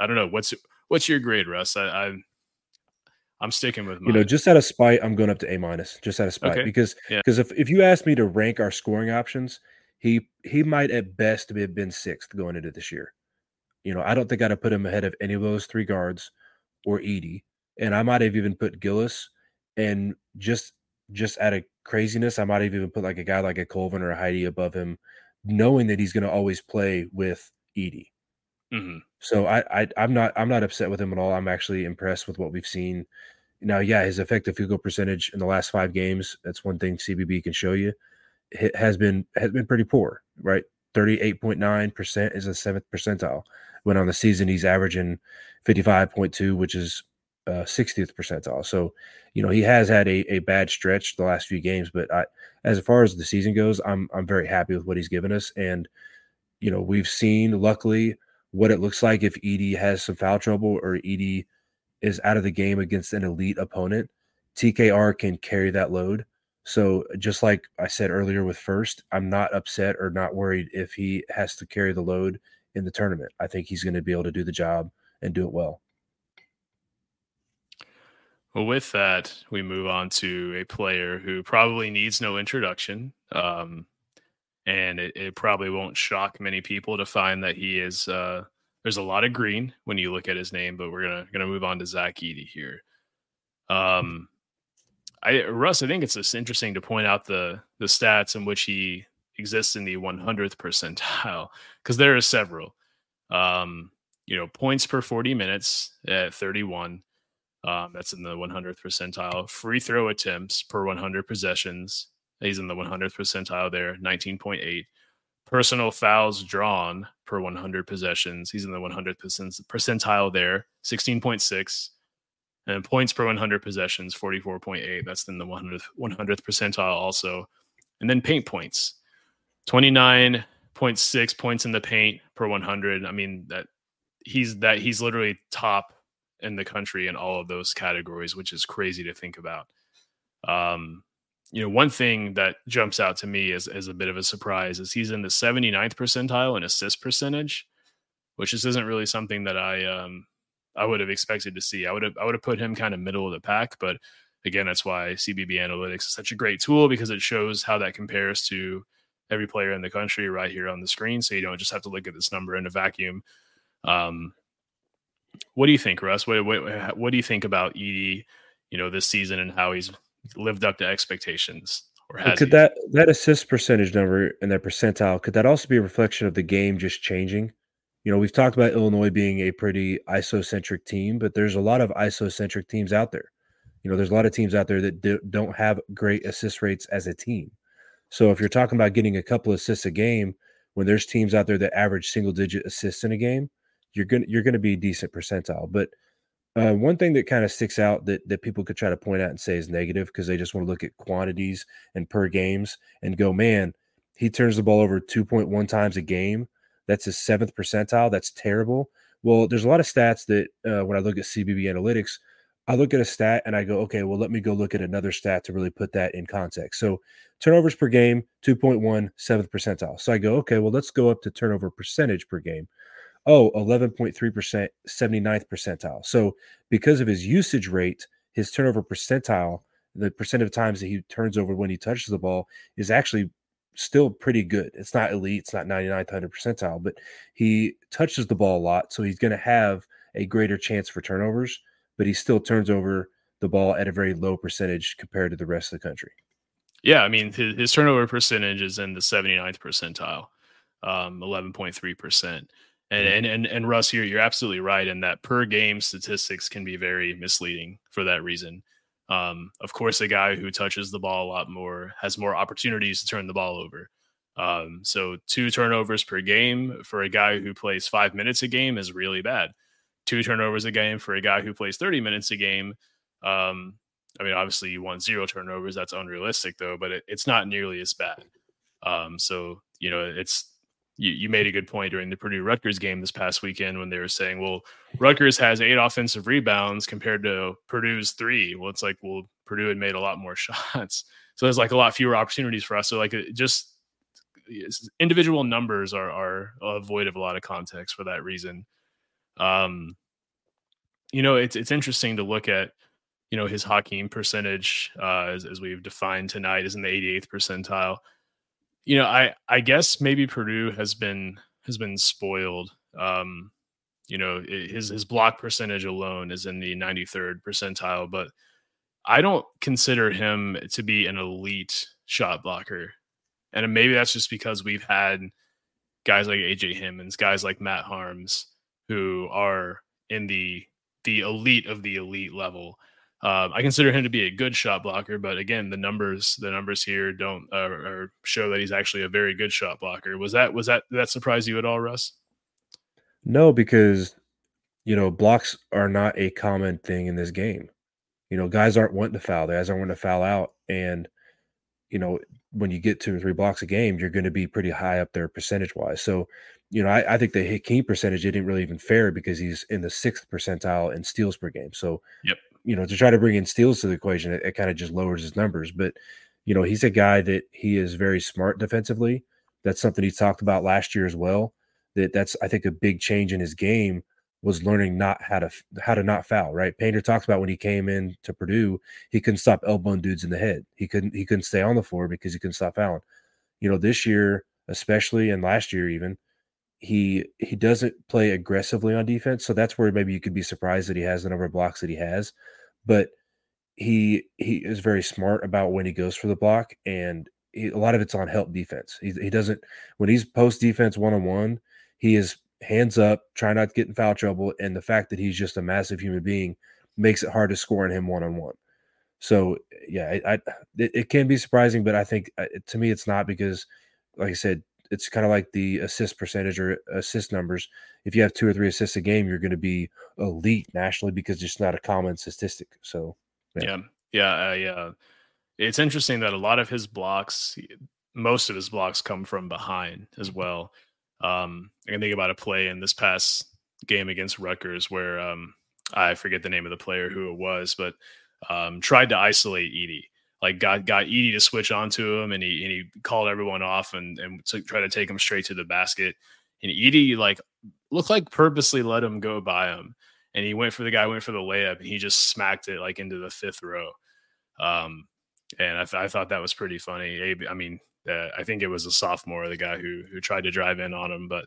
I don't know what's what's your grade, Russ. I, I I'm sticking with mine. You know, just out of spite, I'm going up to A minus, just out of spite, okay. because because yeah. if if you ask me to rank our scoring options, he he might at best have been sixth going into this year. You know, I don't think I'd have put him ahead of any of those three guards or Edey, and I might have even put Gillis. And just just out of craziness, I might have even put like a guy like a Colvin or a Heide above him, knowing that he's going to always play with Edey. Mm-hmm. So I, I I'm not I'm not upset with him at all. I'm actually impressed with what we've seen. Now, yeah, his effective field goal percentage in the last five games, that's one thing CBB can show you has been has been pretty poor, right? 38.9% is a seventh percentile. When on the season he's averaging 55.2, which is uh, 60th percentile. So, you know, he has had a, a bad stretch the last few games, but I, as far as the season goes, I'm I'm very happy with what he's given us. And, you know, we've seen luckily what it looks like if Edey has some foul trouble or Edey is out of the game against an elite opponent. TKR can carry that load. So just like I said earlier with Furst, I'm not upset or not worried if he has to carry the load in the tournament. I think he's going to be able to do the job and do it well. Well, with that, we move on to a player who probably needs no introduction. Um, and it, it, probably won't shock many people to find that he is uh, there's a lot of green when you look at his name, but we're gonna gonna move on to Zach Edey here. Um, I Russ, I think it's just interesting to point out the the stats in which he exists in the 100th percentile because there are several. Um, you know, points per 40 minutes at 31. Um, that's in the 100th percentile. Free throw attempts per 100 possessions. He's in the 100th percentile there, 19.8. Personal fouls drawn per 100 possessions. He's in the 100th percentile there, 16.6 and points per 100 possessions 44.8 that's in the 100th 100th percentile also and then paint points 29.6 points in the paint per 100 i mean that he's that he's literally top in the country in all of those categories which is crazy to think about um you know one thing that jumps out to me as, as a bit of a surprise is he's in the 79th percentile in assist percentage which just isn't really something that i um I would have expected to see. I would have I would have put him kind of middle of the pack, but again, that's why CBB Analytics is such a great tool because it shows how that compares to every player in the country right here on the screen. So you don't just have to look at this number in a vacuum. Um, what do you think, Russ? What, what, what do you think about Edey? You know, this season and how he's lived up to expectations. Or has could he? that that assist percentage number and that percentile could that also be a reflection of the game just changing? You know, we've talked about Illinois being a pretty isocentric team, but there's a lot of isocentric teams out there. You know, there's a lot of teams out there that do, don't have great assist rates as a team. So if you're talking about getting a couple assists a game, when there's teams out there that average single digit assists in a game, you're gonna you're gonna be decent percentile. But uh, one thing that kind of sticks out that that people could try to point out and say is negative because they just want to look at quantities and per games and go, man, he turns the ball over 2.1 times a game. That's his seventh percentile. That's terrible. Well, there's a lot of stats that uh, when I look at CBB analytics, I look at a stat and I go, okay, well, let me go look at another stat to really put that in context. So turnovers per game, 2.1, seventh percentile. So I go, okay, well, let's go up to turnover percentage per game. Oh, 11.3%, 79th percentile. So because of his usage rate, his turnover percentile, the percent of times that he turns over when he touches the ball is actually still pretty good. It's not elite, it's not 99th, 100 percentile, but he touches the ball a lot. So he's going to have a greater chance for turnovers but he still turns over the ball at a very low percentage compared to the rest of the country. Yeah, I mean his, his turnover percentage is in the 79th percentile, um, 11.3 percent. And, and and and Russ, you're you're absolutely right in that per game statistics can be very misleading for that reason. Um, of course, a guy who touches the ball a lot more has more opportunities to turn the ball over. Um, so two turnovers per game for a guy who plays five minutes a game is really bad two turnovers a game for a guy who plays 30 minutes a game. Um, I mean, obviously you want zero turnovers. That's unrealistic though, but it, it's not nearly as bad. Um, so, you know, it's, you, you made a good point during the Purdue Rutgers game this past weekend when they were saying, well, Rutgers has eight offensive rebounds compared to Purdue's three. Well, it's like, well, Purdue had made a lot more shots. So there's like a lot fewer opportunities for us. So like just individual numbers are, are void of a lot of context for that reason. Um, you know, it's it's interesting to look at, you know, his Hakeem percentage uh, as, as we've defined tonight is in the 88th percentile. You know, I I guess maybe Purdue has been has been spoiled. Um, you know, his his block percentage alone is in the 93rd percentile, but I don't consider him to be an elite shot blocker. And maybe that's just because we've had guys like AJ Hammons, guys like Matt Haarms, who are in the the elite of the elite level. Um, I consider him to be a good shot blocker, but again, the numbers the numbers here don't uh, show that he's actually a very good shot blocker. Was that was that that surprise you at all, Russ? No, because you know blocks are not a common thing in this game. You know, guys aren't wanting to foul. The guys aren't wanting to foul out, and you know when you get two or three blocks a game, you're going to be pretty high up there percentage wise. So you know, I, I think the Hakeem percentage didn't really even fair because he's in the sixth percentile in steals per game. So, yep. You know, to try to bring in steals to the equation, it, it kind of just lowers his numbers. But, you know, he's a guy that he is very smart defensively. That's something he talked about last year as well. That that's I think a big change in his game was learning not how to how to not foul. Right, Painter talks about when he came in to Purdue, he couldn't stop elbowing dudes in the head. He couldn't he couldn't stay on the floor because he couldn't stop fouling. You know, this year especially and last year even he he doesn't play aggressively on defense, so that's where maybe you could be surprised that he has the number of blocks that he has. But he he is very smart about when he goes for the block, and he, a lot of it's on help defense. He, he doesn't when he's post defense one on one, he is hands up, trying not to get in foul trouble, and the fact that he's just a massive human being makes it hard to score on him one on one. So yeah, I, I it, it, can be surprising, but I think uh, to me it's not because, like I said, it's kind of like the assist percentage or assist numbers. If you have two or three assists a game, you're going to be elite nationally because it's not a common statistic. So, yeah, yeah, yeah. Uh, it's interesting that a lot of his blocks, most of his blocks, come from behind as mm-hmm. well. Um, I can think about a play in this past game against Rutgers where um, I forget the name of the player who it was, but um, tried to isolate Edey like got got Edey to switch onto him, and he and he called everyone off and and to try to take him straight to the basket. And Edey like looked like purposely let him go by him, and he went for the guy went for the layup, and he just smacked it like into the fifth row. Um, and I, th- I thought that was pretty funny. I mean, uh, I think it was a sophomore, the guy who who tried to drive in on him, but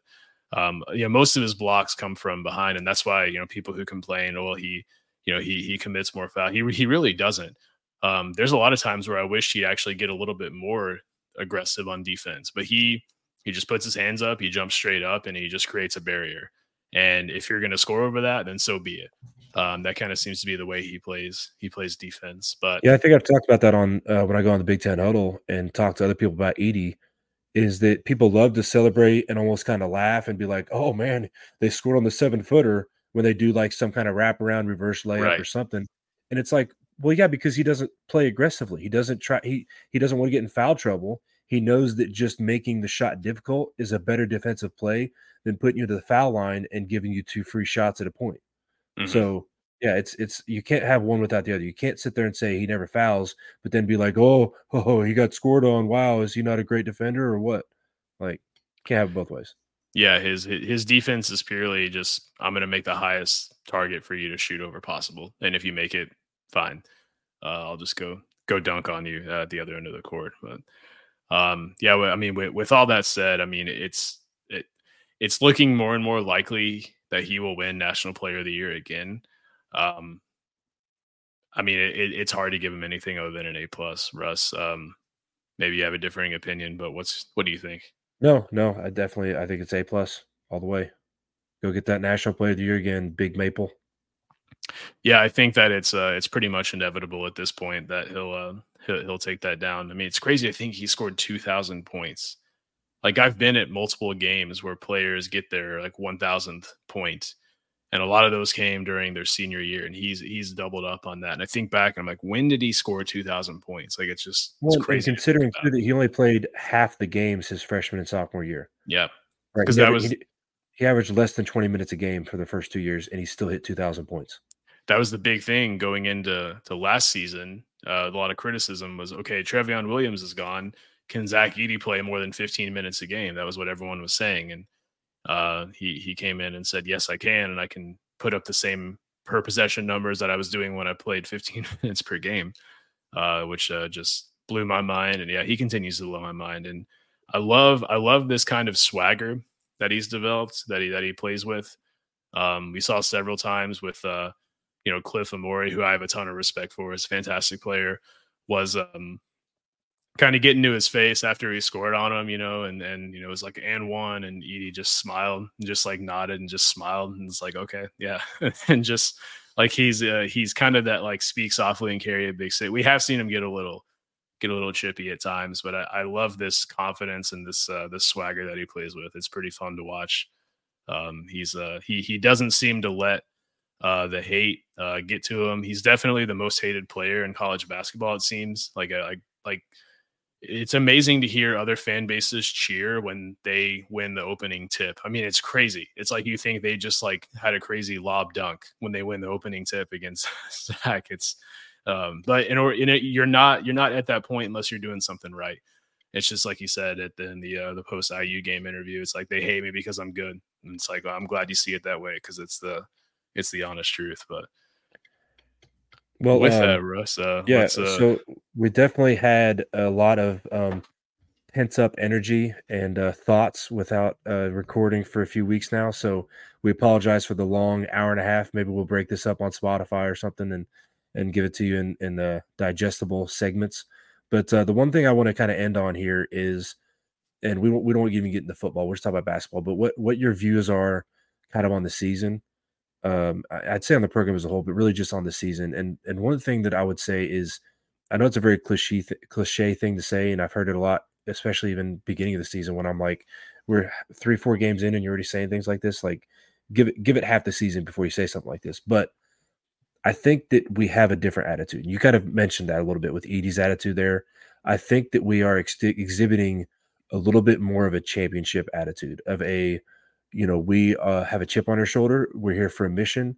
Um, you know, most of his blocks come from behind, and that's why you know people who complain, well, he, you know, he he commits more foul. He he really doesn't. Um, there's a lot of times where I wish he'd actually get a little bit more aggressive on defense, but he he just puts his hands up, he jumps straight up, and he just creates a barrier. And if you're going to score over that, then so be it. Um, that kind of seems to be the way he plays. He plays defense. But yeah, I think I've talked about that on uh, when I go on the Big Ten huddle and talk to other people about Edey. Is that people love to celebrate and almost kind of laugh and be like, "Oh man, they scored on the seven footer" when they do like some kind of wraparound reverse layup right. or something. And it's like, well, yeah, because he doesn't play aggressively. He doesn't try. He he doesn't want to get in foul trouble. He knows that just making the shot difficult is a better defensive play than putting you to the foul line and giving you two free shots at a point. Mm-hmm. So yeah, it's it's you can't have one without the other. You can't sit there and say he never fouls, but then be like, oh, oh, he got scored on. Wow, is he not a great defender or what? Like, can't have it both ways. Yeah, his his defense is purely just I'm going to make the highest target for you to shoot over possible, and if you make it, fine. Uh, I'll just go go dunk on you at the other end of the court. But um, yeah, I mean, with, with all that said, I mean, it's it, it's looking more and more likely that he will win National Player of the Year again. Um, I mean, it, it's hard to give him anything other than an A plus, Russ. Um, maybe you have a differing opinion, but what's what do you think? No, no, I definitely I think it's A plus all the way. Go get that National Player of the Year again, Big Maple. Yeah, I think that it's uh, it's pretty much inevitable at this point that he'll uh, he'll, he'll take that down. I mean, it's crazy. I think he scored two thousand points. Like I've been at multiple games where players get their like one thousandth point, and a lot of those came during their senior year, and he's he's doubled up on that. And I think back, and I'm like, when did he score two thousand points? Like it's just well, it's crazy. Considering too that he only played half the games his freshman and sophomore year. Yeah, because right. that was. He, he averaged less than 20 minutes a game for the first two years, and he still hit 2,000 points that was the big thing going into to last season. Uh, a lot of criticism was okay. Trevion Williams is gone. Can Zach Edey play more than 15 minutes a game? That was what everyone was saying, and uh, he he came in and said, "Yes, I can, and I can put up the same per possession numbers that I was doing when I played 15 minutes per game," uh, which uh, just blew my mind. And yeah, he continues to blow my mind. And I love I love this kind of swagger that he's developed that he that he plays with. Um, we saw several times with uh, you know, Cliff Omoruyi, who I have a ton of respect for, is a fantastic player, was um, kind of getting to his face after he scored on him, you know, and and you know, it was like and one, and Edey just smiled, and just like nodded and just smiled, and it's like, okay, yeah, and just like he's uh, he's kind of that like speak softly and carry a big stick. We have seen him get a little get a little chippy at times, but I, I love this confidence and this uh, this swagger that he plays with. It's pretty fun to watch. Um, he's uh, he he doesn't seem to let uh, the hate uh, get to him. He's definitely the most hated player in college basketball. It seems like like like it's amazing to hear other fan bases cheer when they win the opening tip. I mean, it's crazy. It's like you think they just like had a crazy lob dunk when they win the opening tip against Zach. It's um, but in order, in it, you're not you're not at that point unless you're doing something right. It's just like you said at the in the uh, the post IU game interview. It's like they hate me because I'm good. And it's like well, I'm glad you see it that way because it's the it's the honest truth. But well, with uh, that, Russ, uh, yeah. Uh, so we definitely had a lot of um, pent up energy and uh, thoughts without uh, recording for a few weeks now. So we apologize for the long hour and a half. Maybe we'll break this up on Spotify or something and and give it to you in in the digestible segments. But uh, the one thing I want to kind of end on here is, and we we don't even get into football. We're just talking about basketball. But what what your views are, kind of on the season um, I'd say on the program as a whole, but really just on the season. And and one thing that I would say is, I know it's a very cliche th- cliche thing to say, and I've heard it a lot, especially even beginning of the season when I'm like, we're three four games in and you're already saying things like this. Like, give it give it half the season before you say something like this. But I think that we have a different attitude. You kind of mentioned that a little bit with Edey's attitude there. I think that we are ex- exhibiting a little bit more of a championship attitude of a you know, we uh, have a chip on our shoulder. We're here for a mission,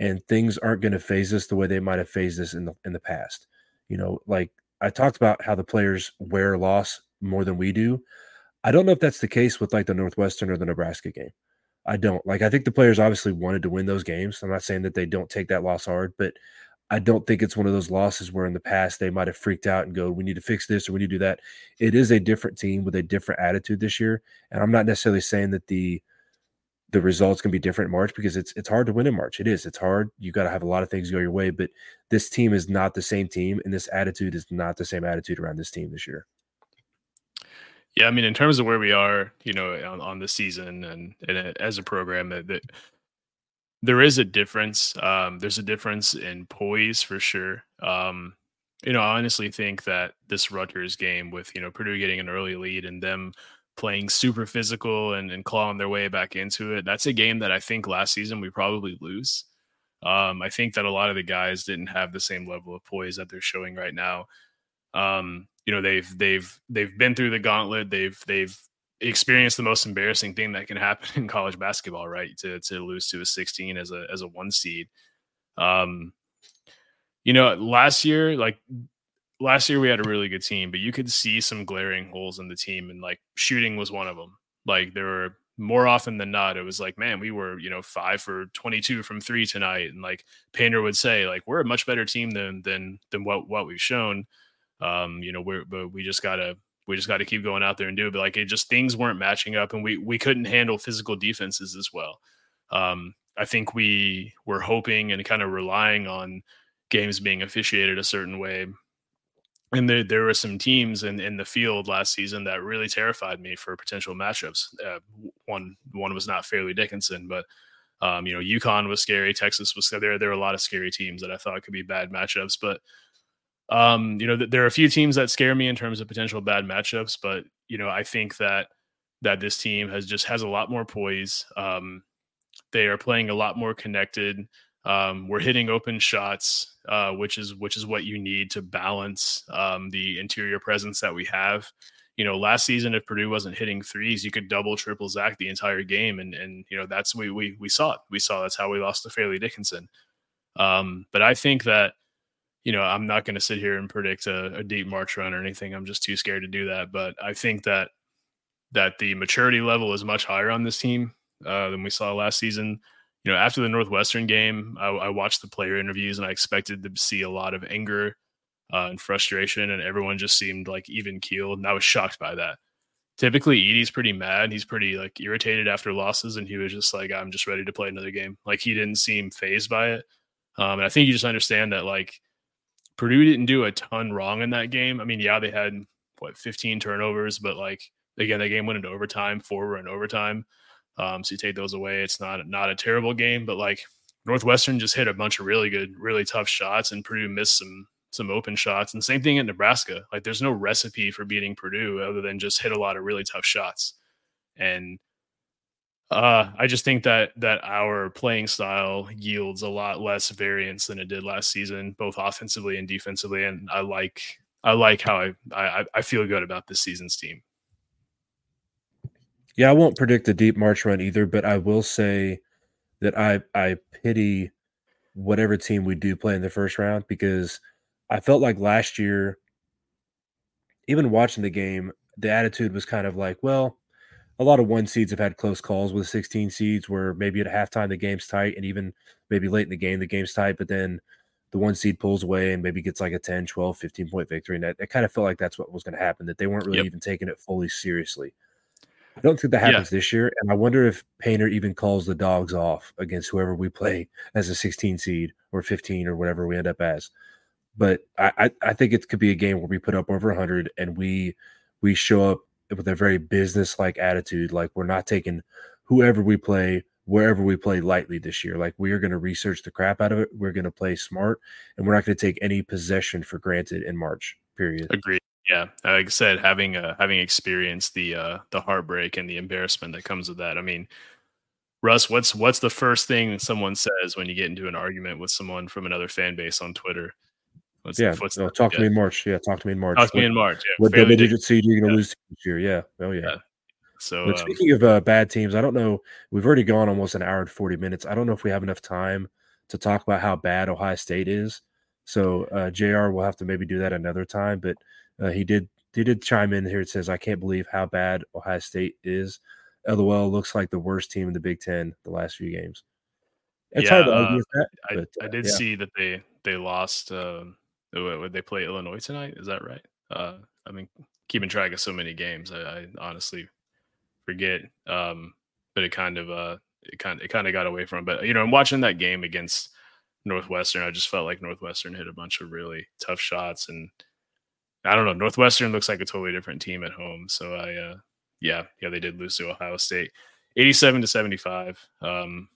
and things aren't going to phase us the way they might have phased us in the in the past. You know, like I talked about how the players wear loss more than we do. I don't know if that's the case with like the Northwestern or the Nebraska game. I don't like. I think the players obviously wanted to win those games. I'm not saying that they don't take that loss hard, but I don't think it's one of those losses where in the past they might have freaked out and go, "We need to fix this or we need to do that." It is a different team with a different attitude this year, and I'm not necessarily saying that the the results can be different in March because it's it's hard to win in March. It is. It's hard. You got to have a lot of things go your way, but this team is not the same team and this attitude is not the same attitude around this team this year. Yeah, I mean, in terms of where we are, you know, on, on the season and, and as a program, that, that there is a difference. Um, there's a difference in poise for sure. Um, you know, I honestly think that this Rutgers game, with you know Purdue getting an early lead and them playing super physical and, and clawing their way back into it, that's a game that I think last season we probably lose. Um, I think that a lot of the guys didn't have the same level of poise that they're showing right now. Um, you know they've they've they've been through the gauntlet. They've they've experienced the most embarrassing thing that can happen in college basketball, right? To to lose to a 16 as a as a one seed. Um, you know, last year, like last year, we had a really good team, but you could see some glaring holes in the team, and like shooting was one of them. Like there were more often than not, it was like, man, we were, you know, five for 22 from three tonight. And like Painter would say, like, we're a much better team than, than, than what, what we've shown. Um, you know, we're but we just gotta we just got to keep going out there and do it. But like it just things weren't matching up, and we we couldn't handle physical defenses as well. Um, I think we were hoping and kind of relying on games being officiated a certain way. And there, there were some teams in, in the field last season that really terrified me for potential matchups. Uh, one one was not Fairleigh Dickinson, but um, you know, UConn was scary. Texas was there. There were a lot of scary teams that I thought could be bad matchups. But um, you know, th- there are a few teams that scare me in terms of potential bad matchups, but you know, I think that that this team has just has a lot more poise. Um, they are playing a lot more connected. Um, we're hitting open shots, uh, which is which is what you need to balance um, the interior presence that we have. You know, last season if Purdue wasn't hitting threes, you could double triple Zach the entire game, and and you know that's we we we saw it. We saw that's how we lost to Fairleigh Dickinson. Um, but I think that you know, I'm not going to sit here and predict a, a, deep March run or anything. I'm just too scared to do that. But I think that that the maturity level is much higher on this team uh, than we saw last season. You know, after the Northwestern game, I, I, watched the player interviews and I expected to see a lot of anger uh, and frustration, and everyone just seemed like even keeled. And I was shocked by that. Typically, Edey's pretty mad. He's pretty like irritated after losses, and he was just like, "I'm just ready to play another game." Like he didn't seem phased by it. Um, and I think you just understand that like Purdue didn't do a ton wrong in that game. I mean, yeah, they had what 15 turnovers, but like again, that game went into overtime, four were in overtime. Um, so you take those away, it's not not a terrible game, but like Northwestern just hit a bunch of really good, really tough shots, and Purdue missed some some open shots. And same thing at Nebraska. Like there's no recipe for beating Purdue other than just hit a lot of really tough shots. And uh, I just think that that our playing style yields a lot less variance than it did last season, both offensively and defensively. And I like I like how I I, I feel good about this season's team. Yeah, I won't predict a deep March run either, but I will say that I I pity whatever team we do play in the first round because I felt like last year, even watching the game, the attitude was kind of like, well, a lot of one seeds have had close calls with 16 seeds where maybe at halftime the game's tight and even maybe late in the game the game's tight, but then the one seed pulls away and maybe gets like a 10, 12, 15 point victory. And that, it kind of felt like that's what was going to happen, that they weren't really yep. even taking it fully seriously. I don't think that happens yeah. this year. And I wonder if Painter even calls the dogs off against whoever we play as a 16 seed or 15 or whatever we end up as. But I, I, I think it could be a game where we put up over 100 and we we show up with a very business like attitude. Like we're not taking whoever we play, wherever we play lightly this year. Like we are going to research the crap out of it. We're going to play smart, and we're not going to take any possession for granted in March. Period. Agreed. Yeah, like I said, having uh, having experienced the uh, the heartbreak and the embarrassment that comes with that. I mean, Russ, what's what's the first thing someone says when you get into an argument with someone from another fan base on Twitter? What's yeah, the, no, talk to me in March. Yeah, talk to me in March. Talk to me in March. Yeah, what double digit seed you're going to yeah. lose this year? Yeah. Oh yeah. yeah. So but um, speaking of uh, bad teams, I don't know. We've already gone almost an hour and forty minutes. I don't know if we have enough time to talk about how bad Ohio State is. So uh, Jr. will have to maybe do that another time. But uh, he did he did chime in here. It says, "I can't believe how bad Ohio State is." LOL looks like the worst team in the Big Ten the last few games. It's yeah, hard to argue uh, with that. I, but, I uh, did yeah. see that they they lost. Um, would they play Illinois tonight? Is that right? Uh, I mean, keeping track of so many games, I, I honestly forget. Um, but it kind of uh, it kind of it kind of got away from. But you know, I'm watching that game against Northwestern. I just felt like Northwestern hit a bunch of really tough shots, and I don't know. Northwestern looks like a totally different team at home. So I, uh, yeah, yeah, they did lose to Ohio State, 87 to 75. Um,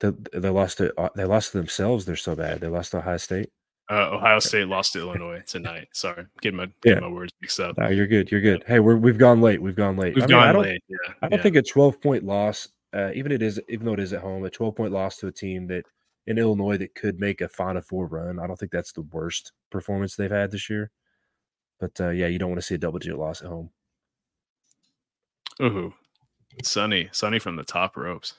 they, they lost it. Uh, they lost to themselves. They're so bad. They lost to Ohio State. Uh, Ohio State lost to Illinois tonight. Sorry, getting my getting yeah. my words mixed up. No, you're good. You're good. Hey, we're we've gone late. We've gone late. We've I mean, gone late. Yeah. I don't yeah. think a 12 point loss, uh, even it is, even though it is at home, a 12 point loss to a team that in Illinois that could make a Final Four run. I don't think that's the worst performance they've had this year. But uh, yeah, you don't want to see a double digit loss at home. Ooh, Sunny, Sunny from the top ropes.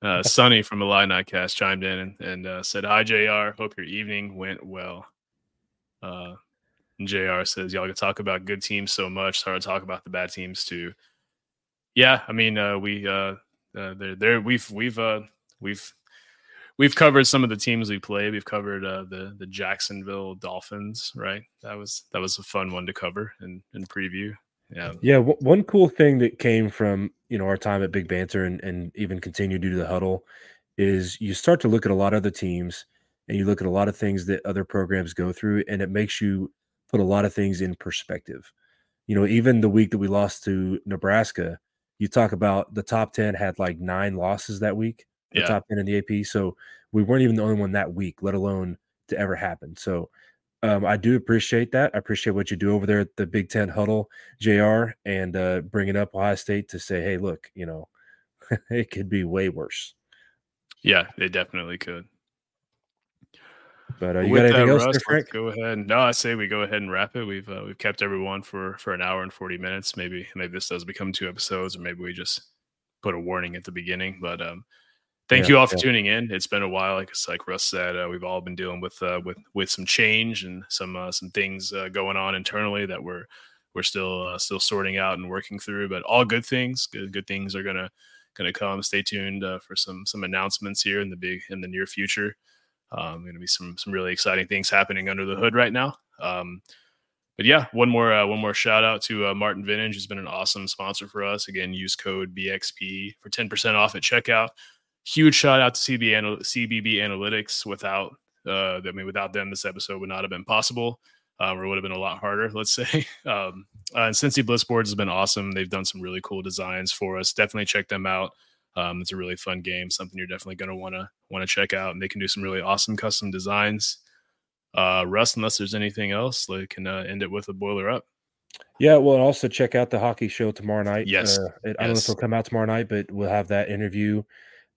Uh, Sunny from Illini Cast chimed in and, and uh, said, "Hi Jr. Hope your evening went well." Uh, Jr. says, "Y'all can talk about good teams so much. Hard to talk about the bad teams too." Yeah, I mean, uh, we uh, uh, there, there, we've we've uh, we've we've covered some of the teams we play. We've covered uh, the the Jacksonville Dolphins, right? That was that was a fun one to cover and and preview. Yeah, yeah. W- one cool thing that came from you know our time at Big Banter and and even continue due to the huddle is you start to look at a lot of the teams and you look at a lot of things that other programs go through, and it makes you put a lot of things in perspective. You know, even the week that we lost to Nebraska, you talk about the top 10 had like nine losses that week the yeah. top 10 in the AP. So we weren't even the only one that week, let alone to ever happen. So um, I do appreciate that. I appreciate what you do over there at the Big Ten huddle, JR, and uh, bringing up Ohio State to say, hey, look, you know, it could be way worse. Yeah, they definitely could. But uh, you got anything else, Russ, Frank? Go ahead. No, I say we go ahead and wrap it. We've uh, we've kept everyone for for an hour and forty minutes. Maybe maybe this does become two episodes, or maybe we just put a warning at the beginning. But um, thank yeah, you all for yeah. tuning in. It's been a while, like like Russ said, uh, we've all been dealing with uh, with with some change and some uh, some things uh, going on internally that we're we're still uh, still sorting out and working through. But all good things, good good things are gonna gonna come. Stay tuned uh, for some some announcements here in the big in the near future. Um, going to be some some really exciting things happening under the hood right now. Um, but yeah, one more uh, one more shout out to uh, Martin Vintage, who's been an awesome sponsor for us. Again, use code BXP for ten percent off at checkout huge shout out to CB Anal- CBB Analytics. Without, uh, I mean, without them, this episode would not have been possible, uh, or it would have been a lot harder. Let's say. Um, uh, and Cincy Bliss boards has been awesome. They've done some really cool designs for us. Definitely check them out. Um, it's a really fun game, something you're definitely going to want to want to check out, and they can do some really awesome custom designs. Uh, Russ, unless there's anything else, they can uh, end it with a boiler up. Yeah, well, also check out the hockey show tomorrow night. Yes, uh, I don't yes. know if it'll come out tomorrow night, but we'll have that interview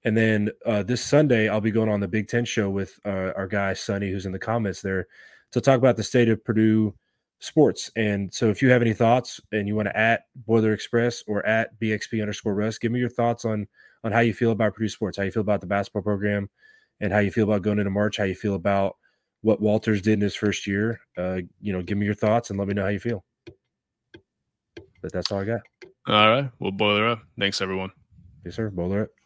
and then uh, this Sunday, I'll be going on the Big Ten show with uh, our guy Sonny, who's in the comments there, to talk about the state of Purdue sports. And so, if you have any thoughts and you want to at Boiler Express or at BXP underscore Russ, give me your thoughts on on how you feel about Purdue sports, how you feel about the basketball program, and how you feel about going into March, how you feel about what Walters did in his first year. Uh, you know, give me your thoughts and let me know how you feel. But that's all I got. All right, we'll boiler up. Thanks, everyone. Yes, sir. Boiler up.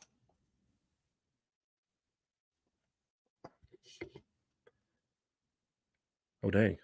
Oh, dang.